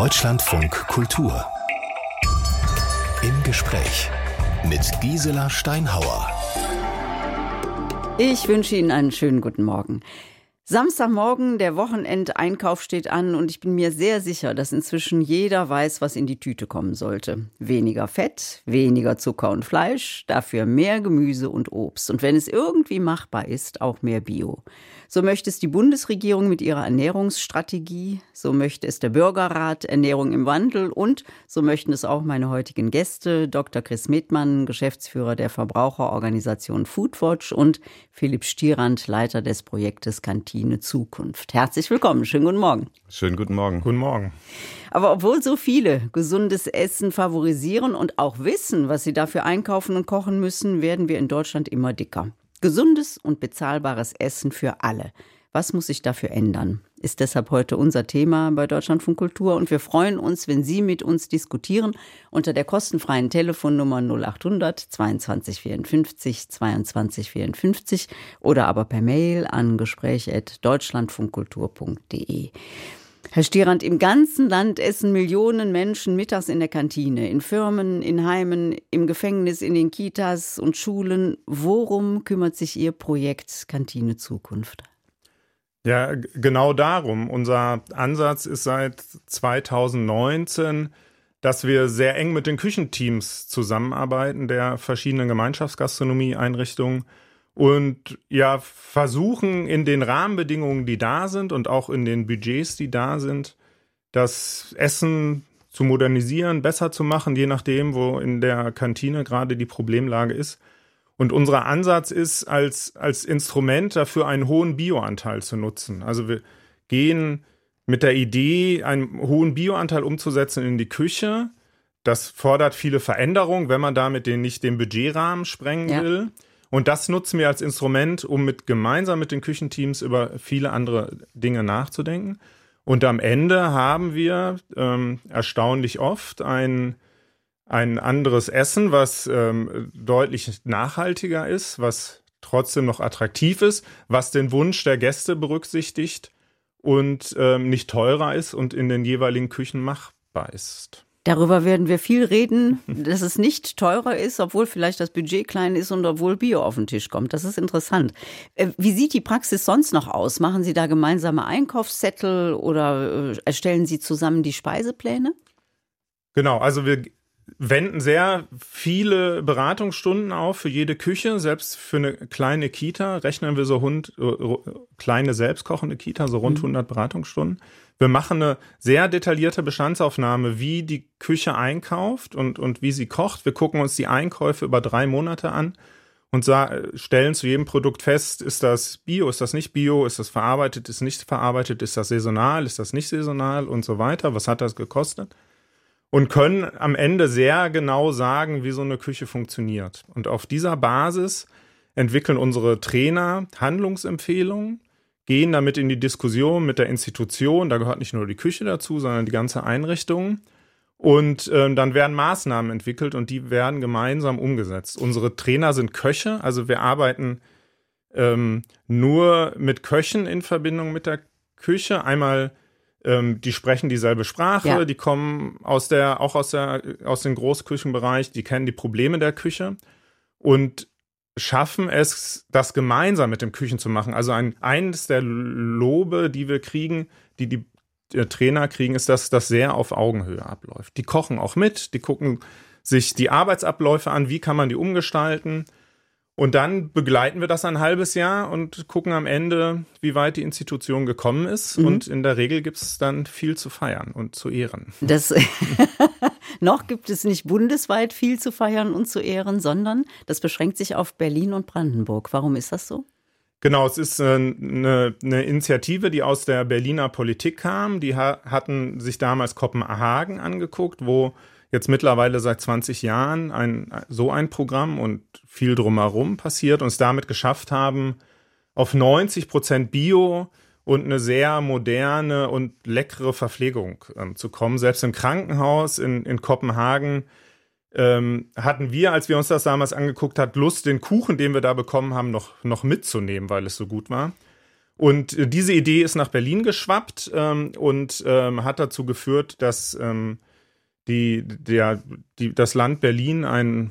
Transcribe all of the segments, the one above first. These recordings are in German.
Deutschlandfunk Kultur. Im Gespräch mit Gisela Steinhauer. Ich wünsche Ihnen einen schönen guten Morgen. Samstagmorgen, der Wochenendeinkauf steht an und ich bin mir sehr sicher, dass inzwischen jeder weiß, was in die Tüte kommen sollte. Weniger Fett, weniger Zucker und Fleisch, dafür mehr Gemüse und Obst und wenn es irgendwie machbar ist, auch mehr Bio. So möchte es die Bundesregierung mit ihrer Ernährungsstrategie, so möchte es der Bürgerrat Ernährung im Wandel und so möchten es auch meine heutigen Gäste, Dr. Chris Metmann, Geschäftsführer der Verbraucherorganisation Foodwatch und Philipp Stierand, Leiter des Projektes Kantine Zukunft. Herzlich willkommen, schönen guten Morgen. Schönen guten Morgen. Guten Morgen. Aber obwohl so viele gesundes Essen favorisieren und auch wissen, was sie dafür einkaufen und kochen müssen, werden wir in Deutschland immer dicker. Gesundes und bezahlbares Essen für alle. Was muss sich dafür ändern? Ist deshalb heute unser Thema bei Deutschlandfunk Kultur und wir freuen uns, wenn Sie mit uns diskutieren unter der kostenfreien Telefonnummer 0800 22 54 22 54 oder aber per Mail an gespräch.deutschlandfunkkultur.de. Herr Stierand, im ganzen Land essen Millionen Menschen mittags in der Kantine, in Firmen, in Heimen, im Gefängnis, in den Kitas und Schulen. Worum kümmert sich Ihr Projekt Kantine Zukunft? Ja, genau darum. Unser Ansatz ist seit 2019, dass wir sehr eng mit den Küchenteams zusammenarbeiten der verschiedenen Gemeinschaftsgastronomieeinrichtungen und ja versuchen in den Rahmenbedingungen, die da sind und auch in den Budgets, die da sind, das Essen zu modernisieren, besser zu machen, je nachdem, wo in der Kantine gerade die Problemlage ist. Und unser Ansatz ist, als, als Instrument dafür einen hohen Bioanteil zu nutzen. Also wir gehen mit der Idee, einen hohen Bioanteil umzusetzen in die Küche. Das fordert viele Veränderungen, wenn man damit den nicht den Budgetrahmen sprengen ja. will. Und das nutzen wir als Instrument, um mit gemeinsam mit den Küchenteams über viele andere Dinge nachzudenken. Und am Ende haben wir ähm, erstaunlich oft ein, ein anderes Essen, was ähm, deutlich nachhaltiger ist, was trotzdem noch attraktiv ist, was den Wunsch der Gäste berücksichtigt und ähm, nicht teurer ist und in den jeweiligen Küchen machbar ist. Darüber werden wir viel reden, dass es nicht teurer ist, obwohl vielleicht das Budget klein ist und obwohl Bio auf den Tisch kommt. Das ist interessant. Äh, wie sieht die Praxis sonst noch aus? Machen Sie da gemeinsame Einkaufszettel oder äh, erstellen Sie zusammen die Speisepläne? Genau, also wir wenden sehr viele Beratungsstunden auf für jede Küche. Selbst für eine kleine Kita rechnen wir so hund, äh, kleine selbstkochende Kita, so rund 100 mhm. Beratungsstunden. Wir machen eine sehr detaillierte Bestandsaufnahme, wie die Küche einkauft und, und wie sie kocht. Wir gucken uns die Einkäufe über drei Monate an und stellen zu jedem Produkt fest, ist das Bio, ist das nicht Bio, ist das verarbeitet, ist nicht verarbeitet, ist das saisonal, ist das nicht saisonal und so weiter. Was hat das gekostet? Und können am Ende sehr genau sagen, wie so eine Küche funktioniert. Und auf dieser Basis entwickeln unsere Trainer Handlungsempfehlungen gehen damit in die Diskussion mit der Institution. Da gehört nicht nur die Küche dazu, sondern die ganze Einrichtung. Und ähm, dann werden Maßnahmen entwickelt und die werden gemeinsam umgesetzt. Unsere Trainer sind Köche, also wir arbeiten ähm, nur mit Köchen in Verbindung mit der Küche. Einmal, ähm, die sprechen dieselbe Sprache, ja. die kommen aus der, auch aus der, aus dem Großküchenbereich, die kennen die Probleme der Küche. Und schaffen es, das gemeinsam mit dem Küchen zu machen. Also ein, eines der Lobe, die wir kriegen, die die Trainer kriegen, ist, dass das sehr auf Augenhöhe abläuft. Die kochen auch mit, die gucken sich die Arbeitsabläufe an, wie kann man die umgestalten. Und dann begleiten wir das ein halbes Jahr und gucken am Ende, wie weit die Institution gekommen ist. Mhm. Und in der Regel gibt es dann viel zu feiern und zu ehren. Das noch gibt es nicht bundesweit viel zu feiern und zu ehren, sondern das beschränkt sich auf Berlin und Brandenburg. Warum ist das so? Genau, es ist eine, eine, Initiative, die aus der Berliner Politik kam. Die hatten sich damals Kopenhagen angeguckt, wo jetzt mittlerweile seit 20 Jahren ein, so ein Programm und viel drumherum passiert und es damit geschafft haben, auf 90 Prozent Bio und eine sehr moderne und leckere Verpflegung ähm, zu kommen. Selbst im Krankenhaus in, in Kopenhagen ähm, hatten wir, als wir uns das damals angeguckt hat, Lust, den Kuchen, den wir da bekommen haben, noch, noch mitzunehmen, weil es so gut war. Und äh, diese Idee ist nach Berlin geschwappt ähm, und ähm, hat dazu geführt, dass ähm, die, der, die, das Land Berlin einen,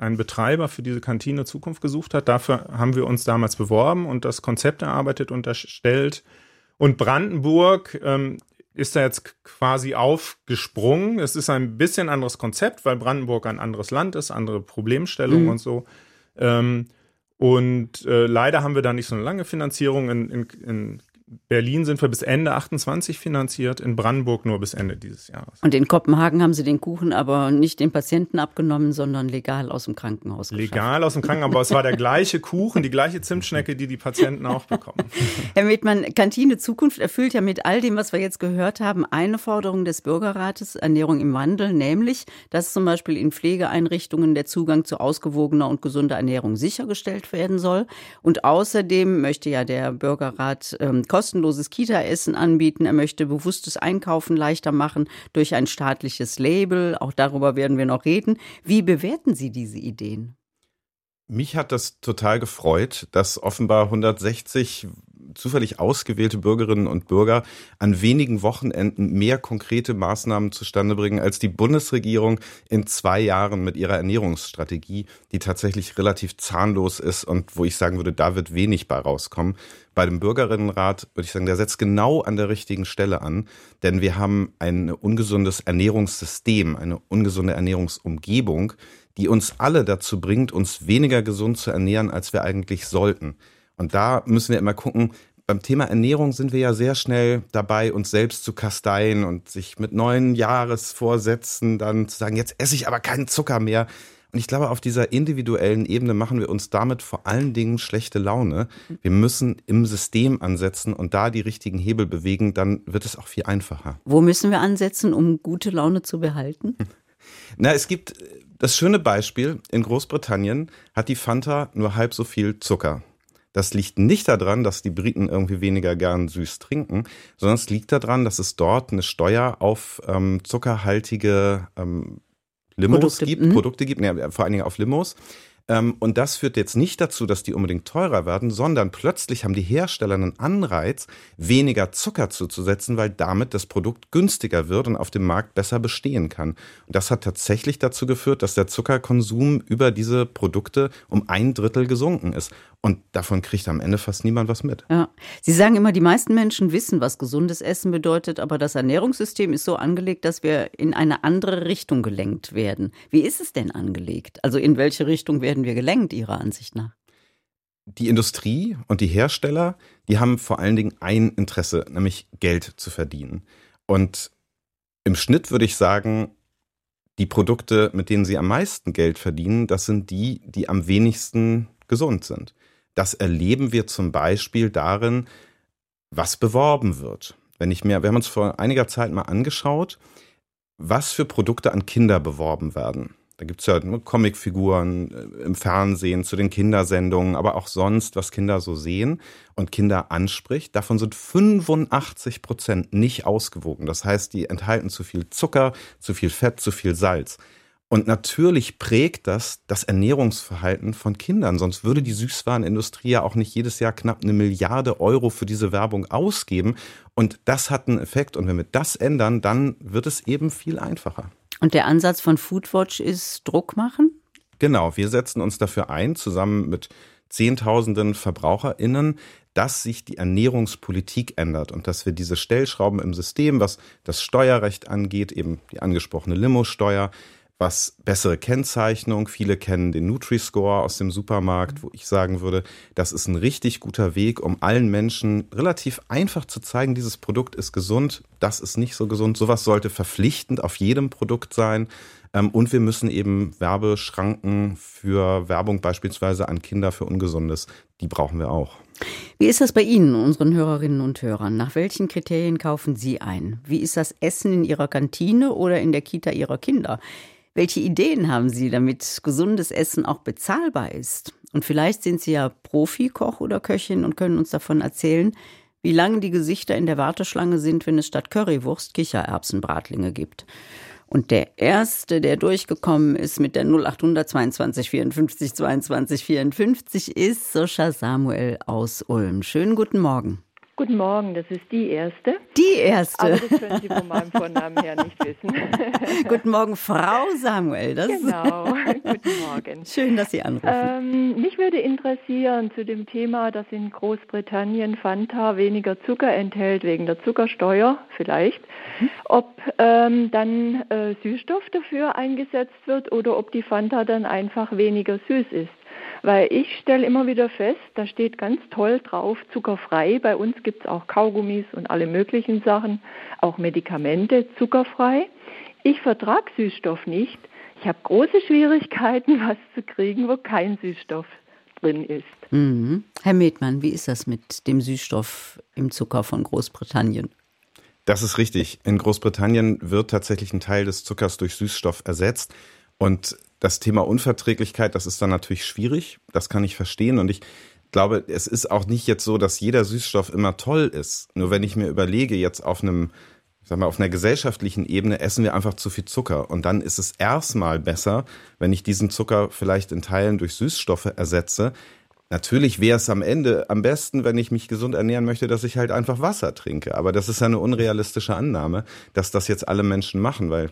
einen Betreiber für diese Kantine Zukunft gesucht hat. Dafür haben wir uns damals beworben und das Konzept erarbeitet und erstellt. Und Brandenburg ähm, ist da jetzt quasi aufgesprungen. Es ist ein bisschen anderes Konzept, weil Brandenburg ein anderes Land ist, andere Problemstellungen mhm. und so. Ähm, und äh, leider haben wir da nicht so eine lange Finanzierung. In, in, in Berlin sind wir bis Ende 28 finanziert, in Brandenburg nur bis Ende dieses Jahres. Und in Kopenhagen haben Sie den Kuchen aber nicht den Patienten abgenommen, sondern legal aus dem Krankenhaus geschafft. Legal aus dem Krankenhaus, aber es war der gleiche Kuchen, die gleiche Zimtschnecke, die die Patienten auch bekommen. Herr Medmann, Kantine Zukunft erfüllt ja mit all dem, was wir jetzt gehört haben, eine Forderung des Bürgerrates, Ernährung im Wandel, nämlich, dass zum Beispiel in Pflegeeinrichtungen der Zugang zu ausgewogener und gesunder Ernährung sichergestellt werden soll. Und außerdem möchte ja der Bürgerrat ähm, kostenloses Kita-Essen anbieten. Er möchte bewusstes Einkaufen leichter machen durch ein staatliches Label. Auch darüber werden wir noch reden. Wie bewerten Sie diese Ideen? Mich hat das total gefreut, dass offenbar 160 zufällig ausgewählte Bürgerinnen und Bürger an wenigen Wochenenden mehr konkrete Maßnahmen zustande bringen als die Bundesregierung in zwei Jahren mit ihrer Ernährungsstrategie, die tatsächlich relativ zahnlos ist und wo ich sagen würde, da wird wenig bei rauskommen. Bei dem Bürgerinnenrat würde ich sagen, der setzt genau an der richtigen Stelle an, denn wir haben ein ungesundes Ernährungssystem, eine ungesunde Ernährungsumgebung, die uns alle dazu bringt, uns weniger gesund zu ernähren, als wir eigentlich sollten. Und da müssen wir immer gucken, beim Thema Ernährung sind wir ja sehr schnell dabei, uns selbst zu kasteien und sich mit neuen Jahresvorsätzen dann zu sagen, jetzt esse ich aber keinen Zucker mehr. Und ich glaube, auf dieser individuellen Ebene machen wir uns damit vor allen Dingen schlechte Laune. Wir müssen im System ansetzen und da die richtigen Hebel bewegen, dann wird es auch viel einfacher. Wo müssen wir ansetzen, um gute Laune zu behalten? Na, es gibt das schöne Beispiel, in Großbritannien hat die Fanta nur halb so viel Zucker. Das liegt nicht daran, dass die Briten irgendwie weniger gern süß trinken, sondern es liegt daran, dass es dort eine Steuer auf ähm, zuckerhaltige ähm, Limos Produkte, gibt, mh. Produkte gibt, nee, vor allen Dingen auf Limos. Ähm, und das führt jetzt nicht dazu, dass die unbedingt teurer werden, sondern plötzlich haben die Hersteller einen Anreiz, weniger Zucker zuzusetzen, weil damit das Produkt günstiger wird und auf dem Markt besser bestehen kann. Und das hat tatsächlich dazu geführt, dass der Zuckerkonsum über diese Produkte um ein Drittel gesunken ist. Und davon kriegt am Ende fast niemand was mit. Ja. Sie sagen immer, die meisten Menschen wissen, was gesundes Essen bedeutet, aber das Ernährungssystem ist so angelegt, dass wir in eine andere Richtung gelenkt werden. Wie ist es denn angelegt? Also in welche Richtung werden wir gelenkt, Ihrer Ansicht nach? Die Industrie und die Hersteller, die haben vor allen Dingen ein Interesse, nämlich Geld zu verdienen. Und im Schnitt würde ich sagen, die Produkte, mit denen sie am meisten Geld verdienen, das sind die, die am wenigsten gesund sind. Das erleben wir zum Beispiel darin, was beworben wird. Wenn ich mir, wir haben uns vor einiger Zeit mal angeschaut, was für Produkte an Kinder beworben werden. Da gibt es ja Comicfiguren äh, im Fernsehen zu den Kindersendungen, aber auch sonst, was Kinder so sehen und Kinder anspricht. Davon sind 85 Prozent nicht ausgewogen. Das heißt, die enthalten zu viel Zucker, zu viel Fett, zu viel Salz. Und natürlich prägt das das Ernährungsverhalten von Kindern. Sonst würde die Süßwarenindustrie ja auch nicht jedes Jahr knapp eine Milliarde Euro für diese Werbung ausgeben. Und das hat einen Effekt. Und wenn wir das ändern, dann wird es eben viel einfacher. Und der Ansatz von Foodwatch ist Druck machen? Genau. Wir setzen uns dafür ein, zusammen mit Zehntausenden VerbraucherInnen, dass sich die Ernährungspolitik ändert und dass wir diese Stellschrauben im System, was das Steuerrecht angeht, eben die angesprochene Limo-Steuer, was bessere Kennzeichnung. Viele kennen den Nutri-Score aus dem Supermarkt, wo ich sagen würde, das ist ein richtig guter Weg, um allen Menschen relativ einfach zu zeigen, dieses Produkt ist gesund, das ist nicht so gesund. Sowas sollte verpflichtend auf jedem Produkt sein. Ähm, und wir müssen eben Werbeschranken für Werbung beispielsweise an Kinder für Ungesundes, die brauchen wir auch. Wie ist das bei Ihnen, unseren Hörerinnen und Hörern? Nach welchen Kriterien kaufen Sie ein? Wie ist das Essen in Ihrer Kantine oder in der Kita Ihrer Kinder? Welche Ideen haben Sie, damit gesundes Essen auch bezahlbar ist? Und vielleicht sind Sie ja Profikoch oder Köchin und können uns davon erzählen, wie lange die Gesichter in der Warteschlange sind, wenn es statt Currywurst Kichererbsenbratlinge gibt. Und der erste, der durchgekommen ist mit der 0800 22 54 22 54, ist Soscha Samuel aus Ulm. Schönen guten Morgen. Guten Morgen, das ist die erste. Die erste. Aber das können Sie von meinem Vornamen her nicht wissen. Guten Morgen, Frau Samuel. Das genau, guten Morgen. Schön, dass Sie anrufen. Ähm, mich würde interessieren zu dem Thema, dass in Großbritannien Fanta weniger Zucker enthält, wegen der Zuckersteuer vielleicht, mhm. ob ähm, dann äh, Süßstoff dafür eingesetzt wird oder ob die Fanta dann einfach weniger süß ist. Weil ich stelle immer wieder fest, da steht ganz toll drauf, zuckerfrei. Bei uns gibt es auch Kaugummis und alle möglichen Sachen, auch Medikamente zuckerfrei. Ich vertrage Süßstoff nicht. Ich habe große Schwierigkeiten, was zu kriegen, wo kein Süßstoff drin ist. Mhm. Herr Medmann, wie ist das mit dem Süßstoff im Zucker von Großbritannien? Das ist richtig. In Großbritannien wird tatsächlich ein Teil des Zuckers durch Süßstoff ersetzt. Und das Thema Unverträglichkeit, das ist dann natürlich schwierig. Das kann ich verstehen. Und ich glaube, es ist auch nicht jetzt so, dass jeder Süßstoff immer toll ist. Nur wenn ich mir überlege, jetzt auf einem, sag mal, auf einer gesellschaftlichen Ebene essen wir einfach zu viel Zucker. Und dann ist es erstmal besser, wenn ich diesen Zucker vielleicht in Teilen durch Süßstoffe ersetze. Natürlich wäre es am Ende am besten, wenn ich mich gesund ernähren möchte, dass ich halt einfach Wasser trinke. Aber das ist ja eine unrealistische Annahme, dass das jetzt alle Menschen machen, weil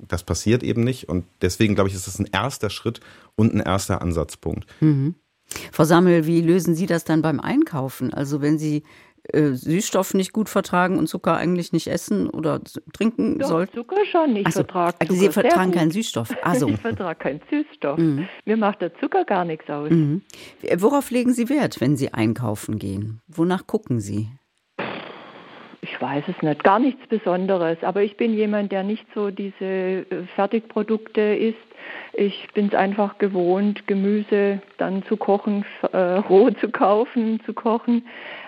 das passiert eben nicht. Und deswegen, glaube ich, ist das ein erster Schritt und ein erster Ansatzpunkt. Mhm. Frau Sammel, wie lösen Sie das dann beim Einkaufen? Also wenn Sie äh, Süßstoff nicht gut vertragen und Zucker eigentlich nicht essen oder trinken Doch, sollten? Zucker schon, ich so, vertrage also Sie vertragen keinen Süßstoff. Also. Ich vertrage keinen Süßstoff. Mhm. Mir macht der Zucker gar nichts aus. Mhm. Worauf legen Sie Wert, wenn Sie einkaufen gehen? Wonach gucken Sie? Ich weiß es nicht, gar nichts Besonderes. Aber ich bin jemand, der nicht so diese äh, Fertigprodukte isst. Ich bin es einfach gewohnt, Gemüse dann zu kochen, äh, roh zu kaufen, zu kochen.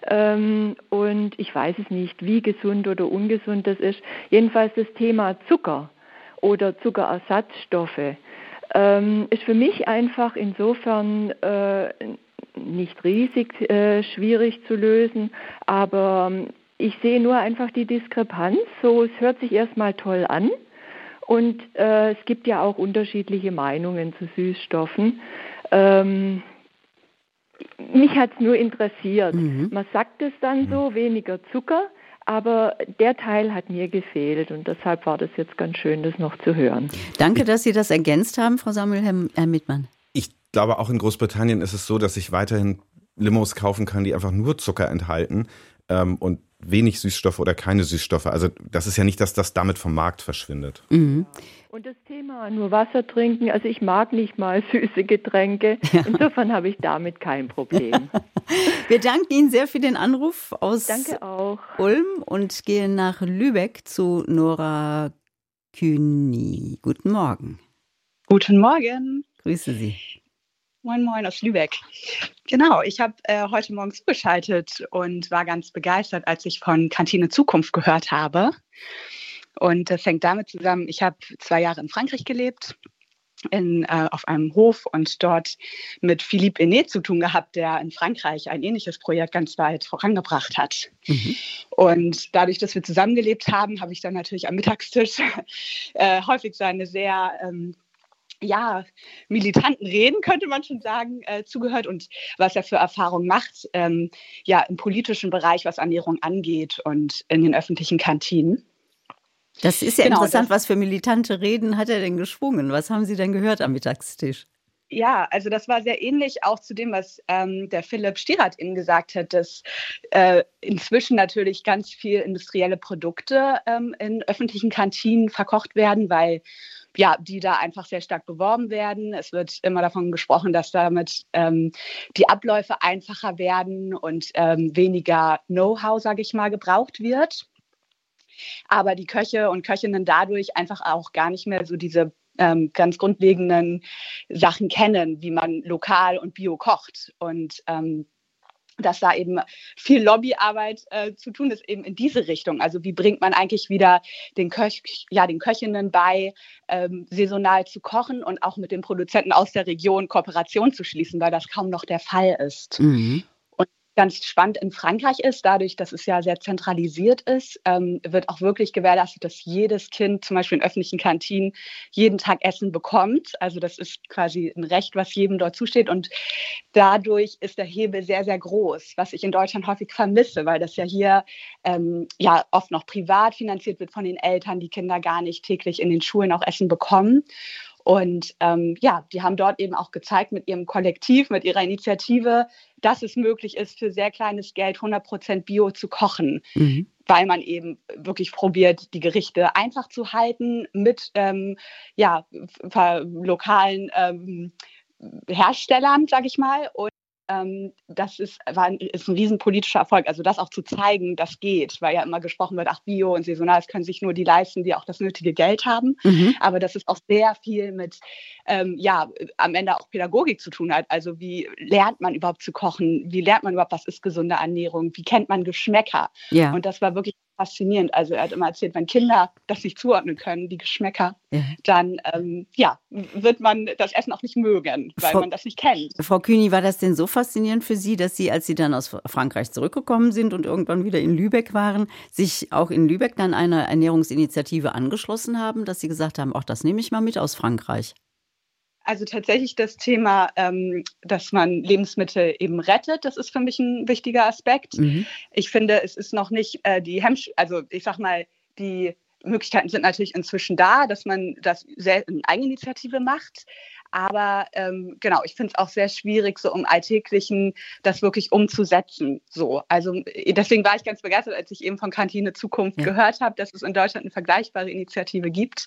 Ähm, und ich weiß es nicht, wie gesund oder ungesund das ist. Jedenfalls das Thema Zucker oder Zuckerersatzstoffe ähm, ist für mich einfach insofern äh, nicht riesig äh, schwierig zu lösen, aber ich sehe nur einfach die Diskrepanz. So, es hört sich erstmal toll an. Und äh, es gibt ja auch unterschiedliche Meinungen zu Süßstoffen. Ähm, mich hat es nur interessiert. Mhm. Man sagt es dann so, weniger Zucker, aber der Teil hat mir gefehlt und deshalb war das jetzt ganz schön, das noch zu hören. Danke, dass Sie das ergänzt haben, Frau Samuel, Herr, Herr Mittmann. Ich glaube, auch in Großbritannien ist es so, dass ich weiterhin Limos kaufen kann, die einfach nur Zucker enthalten. Ähm, und wenig Süßstoffe oder keine Süßstoffe. Also das ist ja nicht, dass das damit vom Markt verschwindet. Mhm. Und das Thema nur Wasser trinken, also ich mag nicht mal süße Getränke. Ja. Insofern habe ich damit kein Problem. Wir danken Ihnen sehr für den Anruf aus Danke auch. Ulm und gehen nach Lübeck zu Nora Kühni. Guten Morgen. Guten Morgen. Grüße Sie. Moin Moin aus Lübeck. Genau, ich habe äh, heute Morgen zugeschaltet und war ganz begeistert, als ich von Kantine Zukunft gehört habe. Und das hängt damit zusammen, ich habe zwei Jahre in Frankreich gelebt, in, äh, auf einem Hof und dort mit Philippe Enet zu tun gehabt, der in Frankreich ein ähnliches Projekt ganz weit vorangebracht hat. Mhm. Und dadurch, dass wir zusammengelebt haben, habe ich dann natürlich am Mittagstisch äh, häufig seine sehr ähm, ja, militanten Reden, könnte man schon sagen, äh, zugehört und was er für Erfahrungen macht, ähm, ja, im politischen Bereich, was Ernährung angeht und in den öffentlichen Kantinen. Das ist ja genau, interessant, was für militante Reden hat er denn geschwungen? Was haben Sie denn gehört am Mittagstisch? Ja, also das war sehr ähnlich auch zu dem, was ähm, der Philipp Stierath Ihnen gesagt hat, dass äh, inzwischen natürlich ganz viel industrielle Produkte ähm, in öffentlichen Kantinen verkocht werden, weil ja, die da einfach sehr stark beworben werden. Es wird immer davon gesprochen, dass damit ähm, die Abläufe einfacher werden und ähm, weniger Know-how, sage ich mal, gebraucht wird. Aber die Köche und Köchinnen dadurch einfach auch gar nicht mehr so diese ähm, ganz grundlegenden Sachen kennen, wie man lokal und bio kocht. Und ähm, dass da eben viel Lobbyarbeit äh, zu tun ist, eben in diese Richtung. Also wie bringt man eigentlich wieder den, Köch, ja, den Köchinnen bei, ähm, saisonal zu kochen und auch mit den Produzenten aus der Region Kooperation zu schließen, weil das kaum noch der Fall ist. Mhm. Ganz spannend in Frankreich ist, dadurch, dass es ja sehr zentralisiert ist, ähm, wird auch wirklich gewährleistet, dass jedes Kind zum Beispiel in öffentlichen Kantinen jeden Tag Essen bekommt. Also das ist quasi ein Recht, was jedem dort zusteht. Und dadurch ist der Hebel sehr, sehr groß, was ich in Deutschland häufig vermisse, weil das ja hier ähm, ja oft noch privat finanziert wird von den Eltern, die Kinder gar nicht täglich in den Schulen auch Essen bekommen. Und ähm, ja, die haben dort eben auch gezeigt mit ihrem Kollektiv, mit ihrer Initiative, dass es möglich ist, für sehr kleines Geld 100 Prozent Bio zu kochen, mhm. weil man eben wirklich probiert, die Gerichte einfach zu halten mit ähm, ja, lokalen ähm, Herstellern, sage ich mal. Und ähm, das ist, war, ist ein riesenpolitischer Erfolg. Also das auch zu zeigen, das geht, weil ja immer gesprochen wird, ach Bio und saisonal, das können sich nur die leisten, die auch das nötige Geld haben. Mhm. Aber dass es auch sehr viel mit, ähm, ja, am Ende auch Pädagogik zu tun hat. Also wie lernt man überhaupt zu kochen? Wie lernt man überhaupt, was ist gesunde Ernährung? Wie kennt man Geschmäcker? Ja. Und das war wirklich faszinierend. Also er hat immer erzählt, wenn Kinder das nicht zuordnen können, die Geschmäcker, ja. dann ähm, ja, wird man das Essen auch nicht mögen, weil Frau, man das nicht kennt. Frau Kühni, war das denn so faszinierend für Sie, dass Sie, als Sie dann aus Frankreich zurückgekommen sind und irgendwann wieder in Lübeck waren, sich auch in Lübeck dann einer Ernährungsinitiative angeschlossen haben, dass Sie gesagt haben, auch das nehme ich mal mit aus Frankreich? Also tatsächlich das Thema, ähm, dass man Lebensmittel eben rettet, das ist für mich ein wichtiger Aspekt. Mhm. Ich finde, es ist noch nicht äh, die Hemmsch, also ich sag mal, die Möglichkeiten sind natürlich inzwischen da, dass man das sehr in Eigeninitiative macht. Aber ähm, genau, ich finde es auch sehr schwierig, so im Alltäglichen das wirklich umzusetzen. So, also äh, deswegen war ich ganz begeistert, als ich eben von Kantine Zukunft ja. gehört habe, dass es in Deutschland eine vergleichbare Initiative gibt.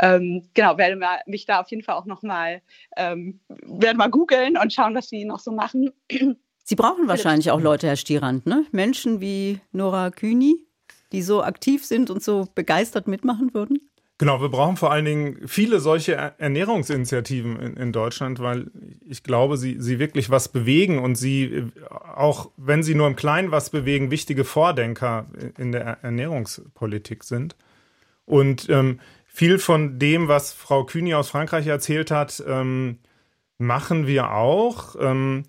Ähm, genau, werde mich da auf jeden Fall auch nochmal, ähm, werde mal googeln und schauen, was sie noch so machen. Sie brauchen wahrscheinlich auch Leute, Herr Stierand, ne? Menschen wie Nora Kühni, die so aktiv sind und so begeistert mitmachen würden? Genau, wir brauchen vor allen Dingen viele solche Ernährungsinitiativen in, in, Deutschland, weil ich glaube, sie, sie wirklich was bewegen und sie, auch wenn sie nur im Kleinen was bewegen, wichtige Vordenker in der Ernährungspolitik sind. Und ähm, viel von dem, was Frau Kühni aus Frankreich erzählt hat, ähm, machen wir auch. Ähm,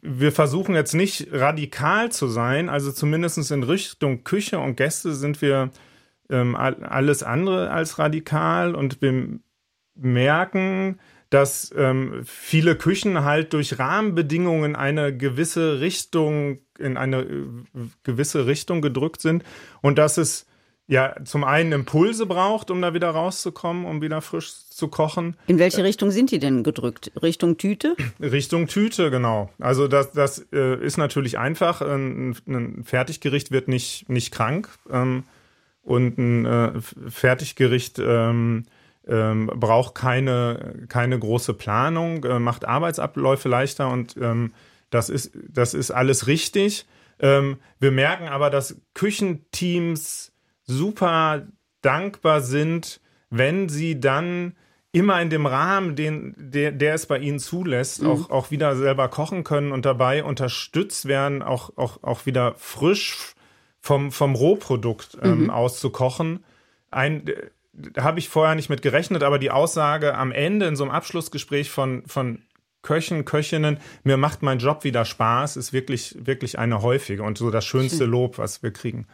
wir versuchen jetzt nicht radikal zu sein, also zumindest in Richtung Küche und Gäste sind wir ähm, alles andere als radikal und wir merken, dass ähm, viele Küchen halt durch Rahmenbedingungen eine gewisse Richtung, in eine äh, gewisse Richtung gedrückt sind und dass es ja zum einen Impulse braucht, um da wieder rauszukommen, um wieder frisch zu kochen. In welche Richtung sind die denn gedrückt? Richtung Tüte? Richtung Tüte, genau. Also das, das äh, ist natürlich einfach. Ein, ein, Fertiggericht wird nicht, nicht krank. Ähm, und ein äh, Fertiggericht ähm, ähm, braucht keine, keine große Planung, äh, macht Arbeitsabläufe leichter und ähm, das, ist, das ist alles richtig. Ähm, wir merken aber, dass Küchenteams super dankbar sind, wenn sie dann immer in dem Rahmen, den, der, der es bei ihnen zulässt, mhm. auch, auch wieder selber kochen können und dabei unterstützt werden, auch, auch, auch wieder frisch vom, vom Rohprodukt ähm, mhm. auszukochen. Ein, da habe ich vorher nicht mit gerechnet, aber die Aussage am Ende in so einem Abschlussgespräch von, von Köchen, Köchinnen, mir macht mein Job wieder Spaß, ist wirklich, wirklich eine häufige und so das schönste Lob, was wir kriegen.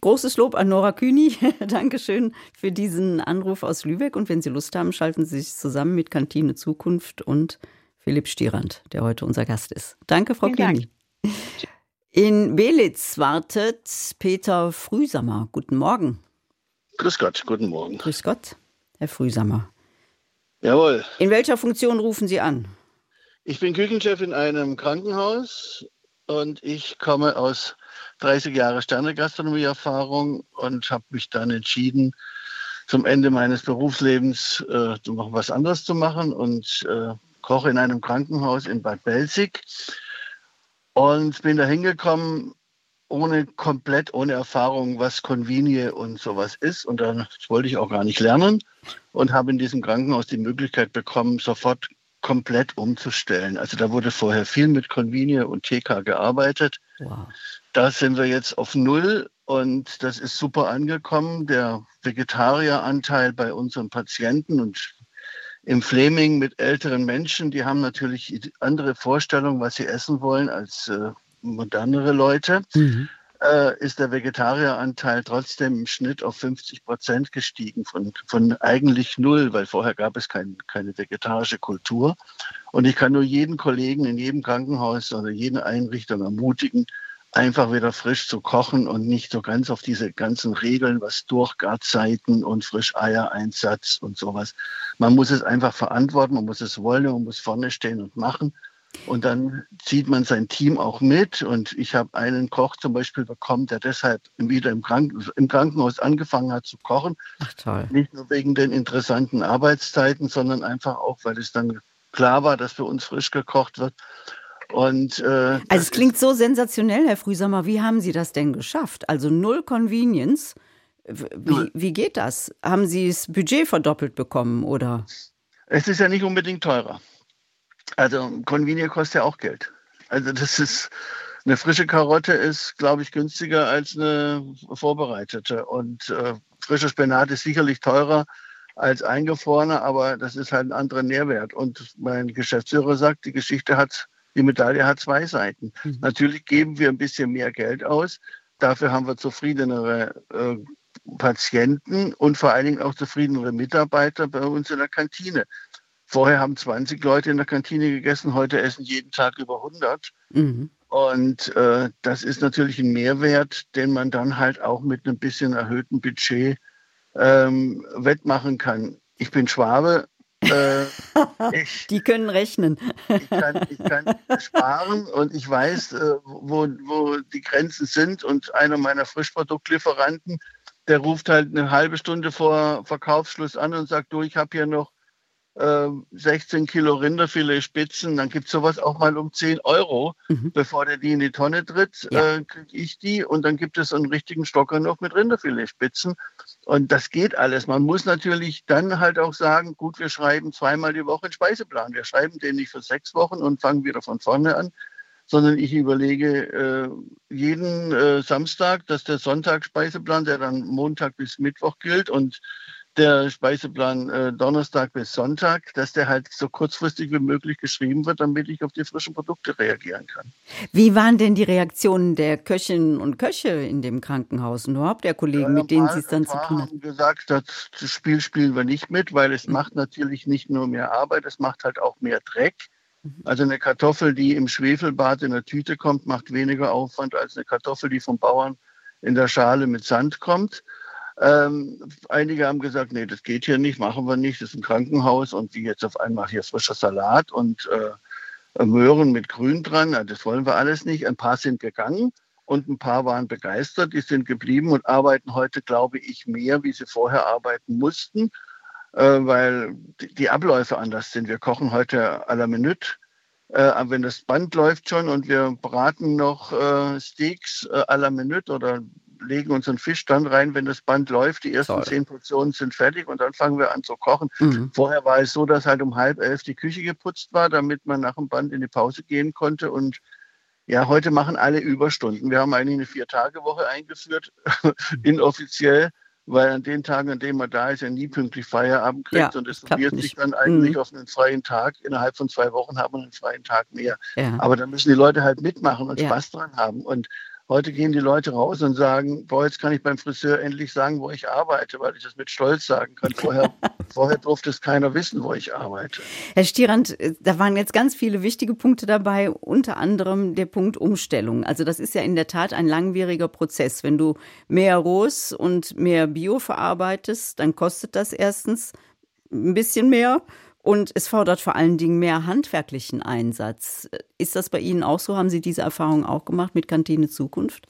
Großes Lob an Nora Kühni. Dankeschön für diesen Anruf aus Lübeck. Und wenn Sie Lust haben, schalten Sie sich zusammen mit Kantine Zukunft und Philipp Stierand, der heute unser Gast ist. Danke, Frau Vielen Kühni. Dank. In Belitz wartet Peter Frühsammer. Guten Morgen. Grüß Gott, guten Morgen. Grüß Gott, Herr Frühsammer. Jawohl. In welcher Funktion rufen Sie an? Ich bin Küchenchef in einem Krankenhaus und ich komme aus 30 Jahre Sternegastronomie-Erfahrung und habe mich dann entschieden, zum Ende meines Berufslebens äh, noch was anderes zu machen und äh, koche in einem Krankenhaus in Bad Belzig und bin da hingekommen, ohne komplett ohne Erfahrung, was Convinie und sowas ist. Und dann das wollte ich auch gar nicht lernen und habe in diesem Krankenhaus die Möglichkeit bekommen, sofort komplett umzustellen. Also da wurde vorher viel mit Convinie und TK gearbeitet. Wow. Da sind wir jetzt auf Null und das ist super angekommen. Der Vegetarieranteil bei unseren Patienten und im Fleming mit älteren Menschen, die haben natürlich andere Vorstellungen, was sie essen wollen, als äh, modernere Leute, mhm. äh, ist der Vegetarieranteil trotzdem im Schnitt auf 50 Prozent gestiegen, von, von eigentlich null, weil vorher gab es kein, keine vegetarische Kultur. Und ich kann nur jeden Kollegen in jedem Krankenhaus oder jede Einrichtung ermutigen, einfach wieder frisch zu kochen und nicht so ganz auf diese ganzen Regeln, was Durchgarzeiten und Frischeiereinsatz und sowas. Man muss es einfach verantworten, man muss es wollen, man muss vorne stehen und machen. Und dann zieht man sein Team auch mit. Und ich habe einen Koch zum Beispiel bekommen, der deshalb wieder im, Kranken im Krankenhaus angefangen hat zu kochen. Ach toll. Nicht nur wegen den interessanten Arbeitszeiten, sondern einfach auch, weil es dann klar war, dass für uns frisch gekocht wird. Und, äh, also es klingt so sensationell, Herr Frühsommer. Wie haben Sie das denn geschafft? Also null Convenience. Wie, wie geht das? Haben Sie das Budget verdoppelt bekommen oder? Es ist ja nicht unbedingt teurer. Also Convenience kostet ja auch Geld. Also das ist eine frische Karotte ist, glaube ich, günstiger als eine vorbereitete. Und äh, frischer Spinat ist sicherlich teurer als eingefrorener, aber das ist halt ein anderer Nährwert. Und mein Geschäftsführer sagt, die Geschichte hat die Medaille hat zwei Seiten. Mhm. Natürlich geben wir ein bisschen mehr Geld aus. Dafür haben wir zufriedenere äh, Patienten und vor allen Dingen auch zufriedenere Mitarbeiter bei uns in der Kantine. Vorher haben 20 Leute in der Kantine gegessen, heute essen jeden Tag über 100. Mhm. Und äh, das ist natürlich ein Mehrwert, den man dann halt auch mit einem bisschen erhöhten Budget ähm, wettmachen kann. Ich bin Schwabe, äh, ich, die können rechnen. Ich kann, ich kann sparen und ich weiß, äh, wo, wo die Grenzen sind. Und einer meiner Frischproduktlieferanten, der ruft halt eine halbe Stunde vor Verkaufsschluss an und sagt, du, ich habe hier noch 16 ähm, Kilo Rinderfilet Spitzen, dann gibt es sowas auch mal um 10 Euro. Mhm. Bevor der die in die Tonne tritt, ja. äh, kriege ich die und dann gibt es einen richtigen Stocker noch mit Rinderfilet Spitzen. Und das geht alles. Man muss natürlich dann halt auch sagen, gut, wir schreiben zweimal die Woche einen Speiseplan. Wir schreiben den nicht für sechs Wochen und fangen wieder von vorne an, sondern ich überlege äh, jeden äh, Samstag, dass der Sonntagsspeiseplan, der dann Montag bis Mittwoch gilt und der Speiseplan äh, Donnerstag bis Sonntag, dass der halt so kurzfristig wie möglich geschrieben wird, damit ich auf die frischen Produkte reagieren kann. Wie waren denn die Reaktionen der Köchinnen und Köche in dem Krankenhaus und überhaupt der Kollegen, ja, mit denen Sie es dann zu tun haben? gesagt, das Spiel spielen wir nicht mit, weil es mhm. macht natürlich nicht nur mehr Arbeit, es macht halt auch mehr Dreck. Mhm. Also eine Kartoffel, die im Schwefelbad in der Tüte kommt, macht weniger Aufwand als eine Kartoffel, die vom Bauern in der Schale mit Sand kommt. Ähm, einige haben gesagt, nee, das geht hier nicht, machen wir nicht, das ist ein Krankenhaus und wie jetzt auf einmal hier frischer Salat und äh, Möhren mit Grün dran, das wollen wir alles nicht. Ein paar sind gegangen und ein paar waren begeistert, die sind geblieben und arbeiten heute, glaube ich, mehr, wie sie vorher arbeiten mussten, äh, weil die Abläufe anders sind. Wir kochen heute à la Minute. Äh, wenn das Band läuft schon und wir braten noch äh, Steaks äh, à la Minute oder legen unseren Fisch dann rein, wenn das Band läuft. Die ersten Toll. zehn Portionen sind fertig und dann fangen wir an zu kochen. Mhm. Vorher war es so, dass halt um halb elf die Küche geputzt war, damit man nach dem Band in die Pause gehen konnte. Und ja, heute machen alle Überstunden. Wir haben eigentlich eine Vier-Tage-Woche eingeführt, inoffiziell weil an den Tagen, an denen man da ist, ja nie pünktlich Feierabend kriegt ja, und es summiert sich dann eigentlich mhm. auf einen freien Tag. Innerhalb von zwei Wochen hat man einen freien Tag mehr. Ja. Aber da müssen die Leute halt mitmachen und ja. Spaß dran haben. Und Heute gehen die Leute raus und sagen, boah, jetzt kann ich beim Friseur endlich sagen, wo ich arbeite, weil ich das mit Stolz sagen kann. Vorher, vorher durfte es keiner wissen, wo ich arbeite. Herr Stierand, da waren jetzt ganz viele wichtige Punkte dabei, unter anderem der Punkt Umstellung. Also das ist ja in der Tat ein langwieriger Prozess. Wenn du mehr Rohs und mehr Bio verarbeitest, dann kostet das erstens ein bisschen mehr und es fordert vor allen Dingen mehr handwerklichen Einsatz. Ist das bei Ihnen auch so? Haben Sie diese Erfahrung auch gemacht mit Kantine Zukunft?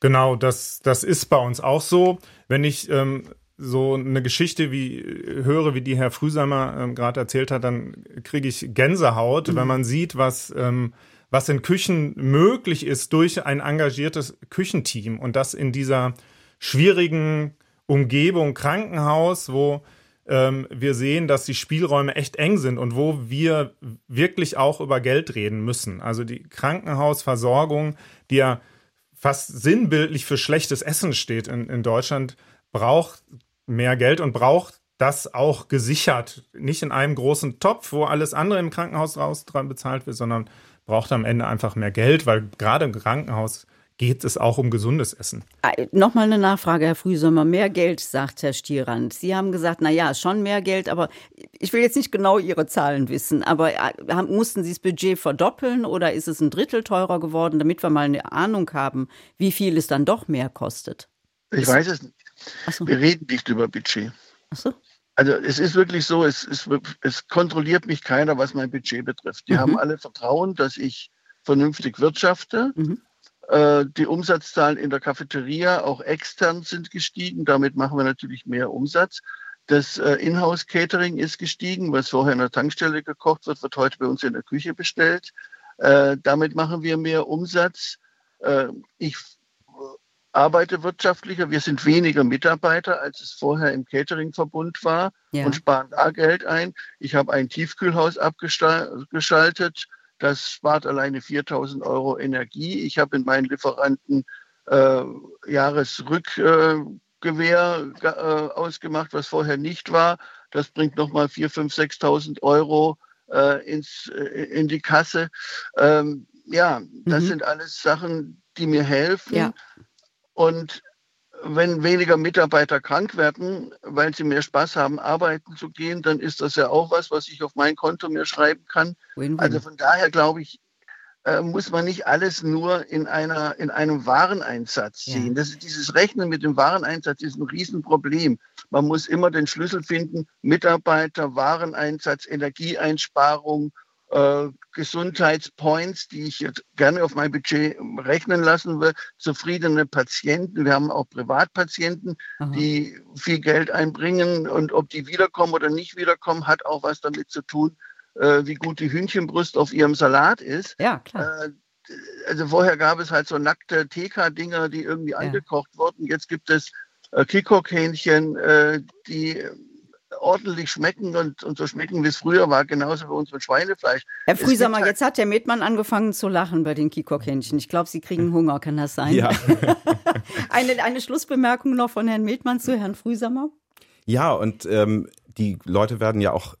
Genau, das, das ist bei uns auch so. Wenn ich ähm, so eine Geschichte wie höre, wie die Herr Frühsamer ähm, gerade erzählt hat, dann kriege ich Gänsehaut, mhm. wenn man sieht, was, ähm, was in Küchen möglich ist durch ein engagiertes Küchenteam und das in dieser schwierigen Umgebung Krankenhaus, wo ähm, wir sehen, dass die Spielräume echt eng sind und wo wir wirklich auch über Geld reden müssen. Also die Krankenhausversorgung, die ja fast sinnbildlich für schlechtes Essen steht in, in Deutschland, braucht mehr Geld und braucht das auch gesichert. Nicht in einem großen Topf, wo alles andere im Krankenhaus raus dran bezahlt wird, sondern braucht am Ende einfach mehr Geld, weil gerade im Krankenhaus geht es auch um gesundes Essen. Äh, Nochmal eine Nachfrage, Herr Frühsommer. Mehr Geld, sagt Herr Stierrand. Sie haben gesagt, na ja, schon mehr Geld, aber ich will jetzt nicht genau Ihre Zahlen wissen, aber äh, mussten Sie das Budget verdoppeln oder ist es ein Drittel teurer geworden, damit wir mal eine Ahnung haben, wie viel es dann doch mehr kostet? Ich ist, weiß es nicht. So. Wir reden nicht über Budget. Ach so. Also es ist wirklich so, es, es, es kontrolliert mich keiner, was mein Budget betrifft. Die mhm. haben alle Vertrauen, dass ich vernünftig wirtschafte. Mhm. Äh, die Umsatzzahlen in der Cafeteria, auch extern, sind gestiegen. Damit machen wir natürlich mehr Umsatz. Das äh, Inhouse-Catering ist gestiegen. Was vorher in der Tankstelle gekocht wird, wird heute bei uns in der Küche bestellt. Äh, damit machen wir mehr Umsatz. ich arbeite wirtschaftlicher. Wir sind weniger Mitarbeiter, als es vorher im Catering-Verbund war ja. und sparen da Geld ein. Ich habe ein Tiefkühlhaus abgeschaltet das spart alleine 4000 Euro Energie. Ich habe in meinen Lieferanten äh, Jahresrückgewehr äh, äh, ausgemacht, was vorher nicht war. Das bringt nochmal 4.000, 5.000, 6.000 Euro äh, ins, äh, in die Kasse. Ähm, ja, das mhm. sind alles Sachen, die mir helfen. Ja. Und wenn weniger Mitarbeiter krank werden, weil sie mehr Spaß haben, arbeiten zu gehen, dann ist das ja auch was, was ich auf mein Konto mir schreiben kann. Win -win. Also von daher glaube ich, äh, muss man nicht alles nur in, einer, in einem Wareneinsatz sehen. Ja. Das ist, dieses Rechnen mit dem Wareneinsatz ist ein Riesenproblem. Man muss immer den Schlüssel finden, Mitarbeiter, Wareneinsatz, Energieeinsparung äh, Gesundheitspoints, die ich jetzt gerne auf mein Budget rechnen lassen will. Zufriedene Patienten. Wir haben auch Privatpatienten, Aha. die viel Geld einbringen. Und ob die wiederkommen oder nicht wiederkommen, hat auch was damit zu tun, äh, wie gut die Hühnchenbrust auf ihrem Salat ist. Ja, klar. Äh, also vorher gab es halt so nackte TK-Dinger, die irgendwie ja. eingekocht wurden. Jetzt gibt es äh, Kikok-Hähnchen, äh, die ordentlich schmecken und, und so schmecken, wie es früher war, genauso bei uns mit Schweinefleisch. Herr Frühsammer, halt jetzt hat der Metmann angefangen zu lachen bei den Kikokhähnchen. Ich glaube, Sie kriegen Hunger, kann das sein? Ja. eine, eine Schlussbemerkung noch von Herrn Metmann zu Herrn Frühsammer? Ja, und ähm, die Leute werden ja auch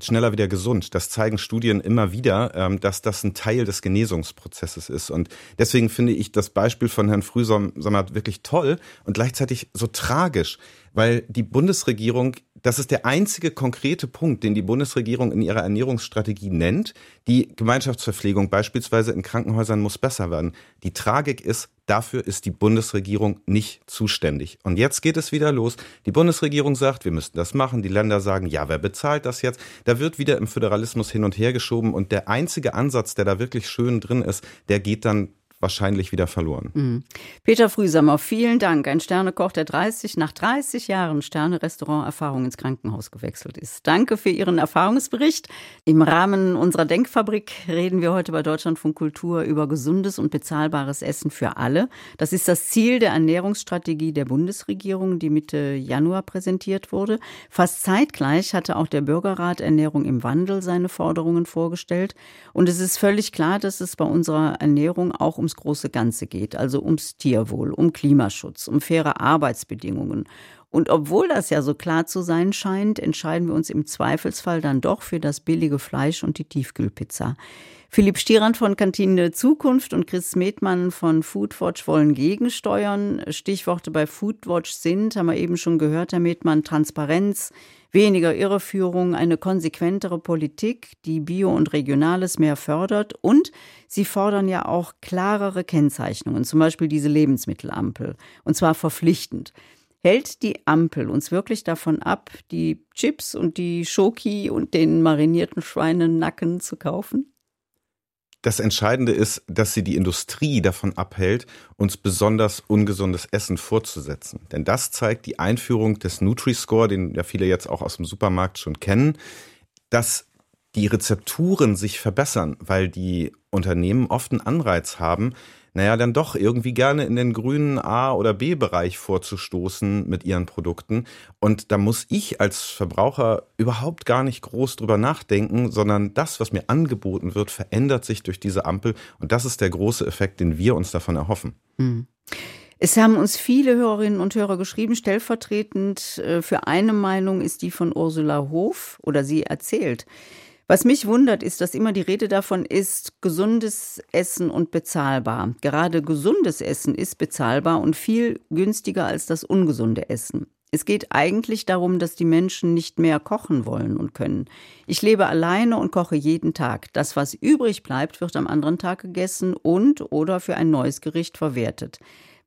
schneller wieder gesund. Das zeigen Studien immer wieder, ähm, dass das ein Teil des Genesungsprozesses ist. Und deswegen finde ich das Beispiel von Herrn Frühsammer wirklich toll und gleichzeitig so tragisch, weil die Bundesregierung das ist der einzige konkrete Punkt, den die Bundesregierung in ihrer Ernährungsstrategie nennt. Die Gemeinschaftsverpflegung beispielsweise in Krankenhäusern muss besser werden. Die Tragik ist, dafür ist die Bundesregierung nicht zuständig. Und jetzt geht es wieder los. Die Bundesregierung sagt, wir müssten das machen. Die Länder sagen, ja, wer bezahlt das jetzt? Da wird wieder im Föderalismus hin und her geschoben. Und der einzige Ansatz, der da wirklich schön drin ist, der geht dann wahrscheinlich wieder verloren. Mhm. Peter Frühsammer, vielen Dank. Ein Sternekoch, der 30 nach 30 Jahren Sterne-Restaurant-Erfahrung ins Krankenhaus gewechselt ist. Danke für Ihren Erfahrungsbericht. Im Rahmen unserer Denkfabrik reden wir heute bei Deutschlandfunk Kultur über gesundes und bezahlbares Essen für alle. Das ist das Ziel der Ernährungsstrategie der Bundesregierung, die Mitte Januar präsentiert wurde. Fast zeitgleich hatte auch der Bürgerrat Ernährung im Wandel seine Forderungen vorgestellt. Und es ist völlig klar, dass es bei unserer Ernährung auch ums ums große Ganze geht, also ums Tierwohl, um Klimaschutz, um faire Arbeitsbedingungen. Und obwohl das ja so klar zu sein scheint, entscheiden wir uns im Zweifelsfall dann doch für das billige Fleisch und die Tiefkühlpizza. Philipp Stierand von Kantine Zukunft und Chris Medmann von Foodwatch wollen gegensteuern. Stichworte bei Foodwatch sind, haben wir eben schon gehört, Herr Medmann, Transparenz, weniger Irreführung, eine konsequentere Politik, die Bio und Regionales mehr fördert und sie fordern ja auch klarere Kennzeichnungen, zum Beispiel diese Lebensmittelampel, und zwar verpflichtend. Hält die Ampel uns wirklich davon ab, die Chips und die Schoki und den marinierten Schweinenacken zu kaufen? Das Entscheidende ist, dass sie die Industrie davon abhält, uns besonders ungesundes Essen vorzusetzen. Denn das zeigt die Einführung des Nutri-Score, den ja viele jetzt auch aus dem Supermarkt schon kennen, dass die Rezepturen sich verbessern, weil die Unternehmen oft einen Anreiz haben, naja, dann doch irgendwie gerne in den grünen A- oder B-Bereich vorzustoßen mit ihren Produkten. Und da muss ich als Verbraucher überhaupt gar nicht groß drüber nachdenken, sondern das, was mir angeboten wird, verändert sich durch diese Ampel. Und das ist der große Effekt, den wir uns davon erhoffen. Mhm. Es haben uns viele Hörerinnen und Hörer geschrieben, stellvertretend äh, für eine Meinung ist die von Ursula Hof oder sie erzählt. Was mich wundert, ist, dass immer die Rede davon ist, gesundes Essen und bezahlbar. Gerade gesundes Essen ist bezahlbar und viel günstiger als das ungesunde Essen. Es geht eigentlich darum, dass die Menschen nicht mehr kochen wollen und können. Ich lebe alleine und koche jeden Tag. Das, was übrig bleibt, wird am anderen Tag gegessen und oder für ein neues Gericht verwertet.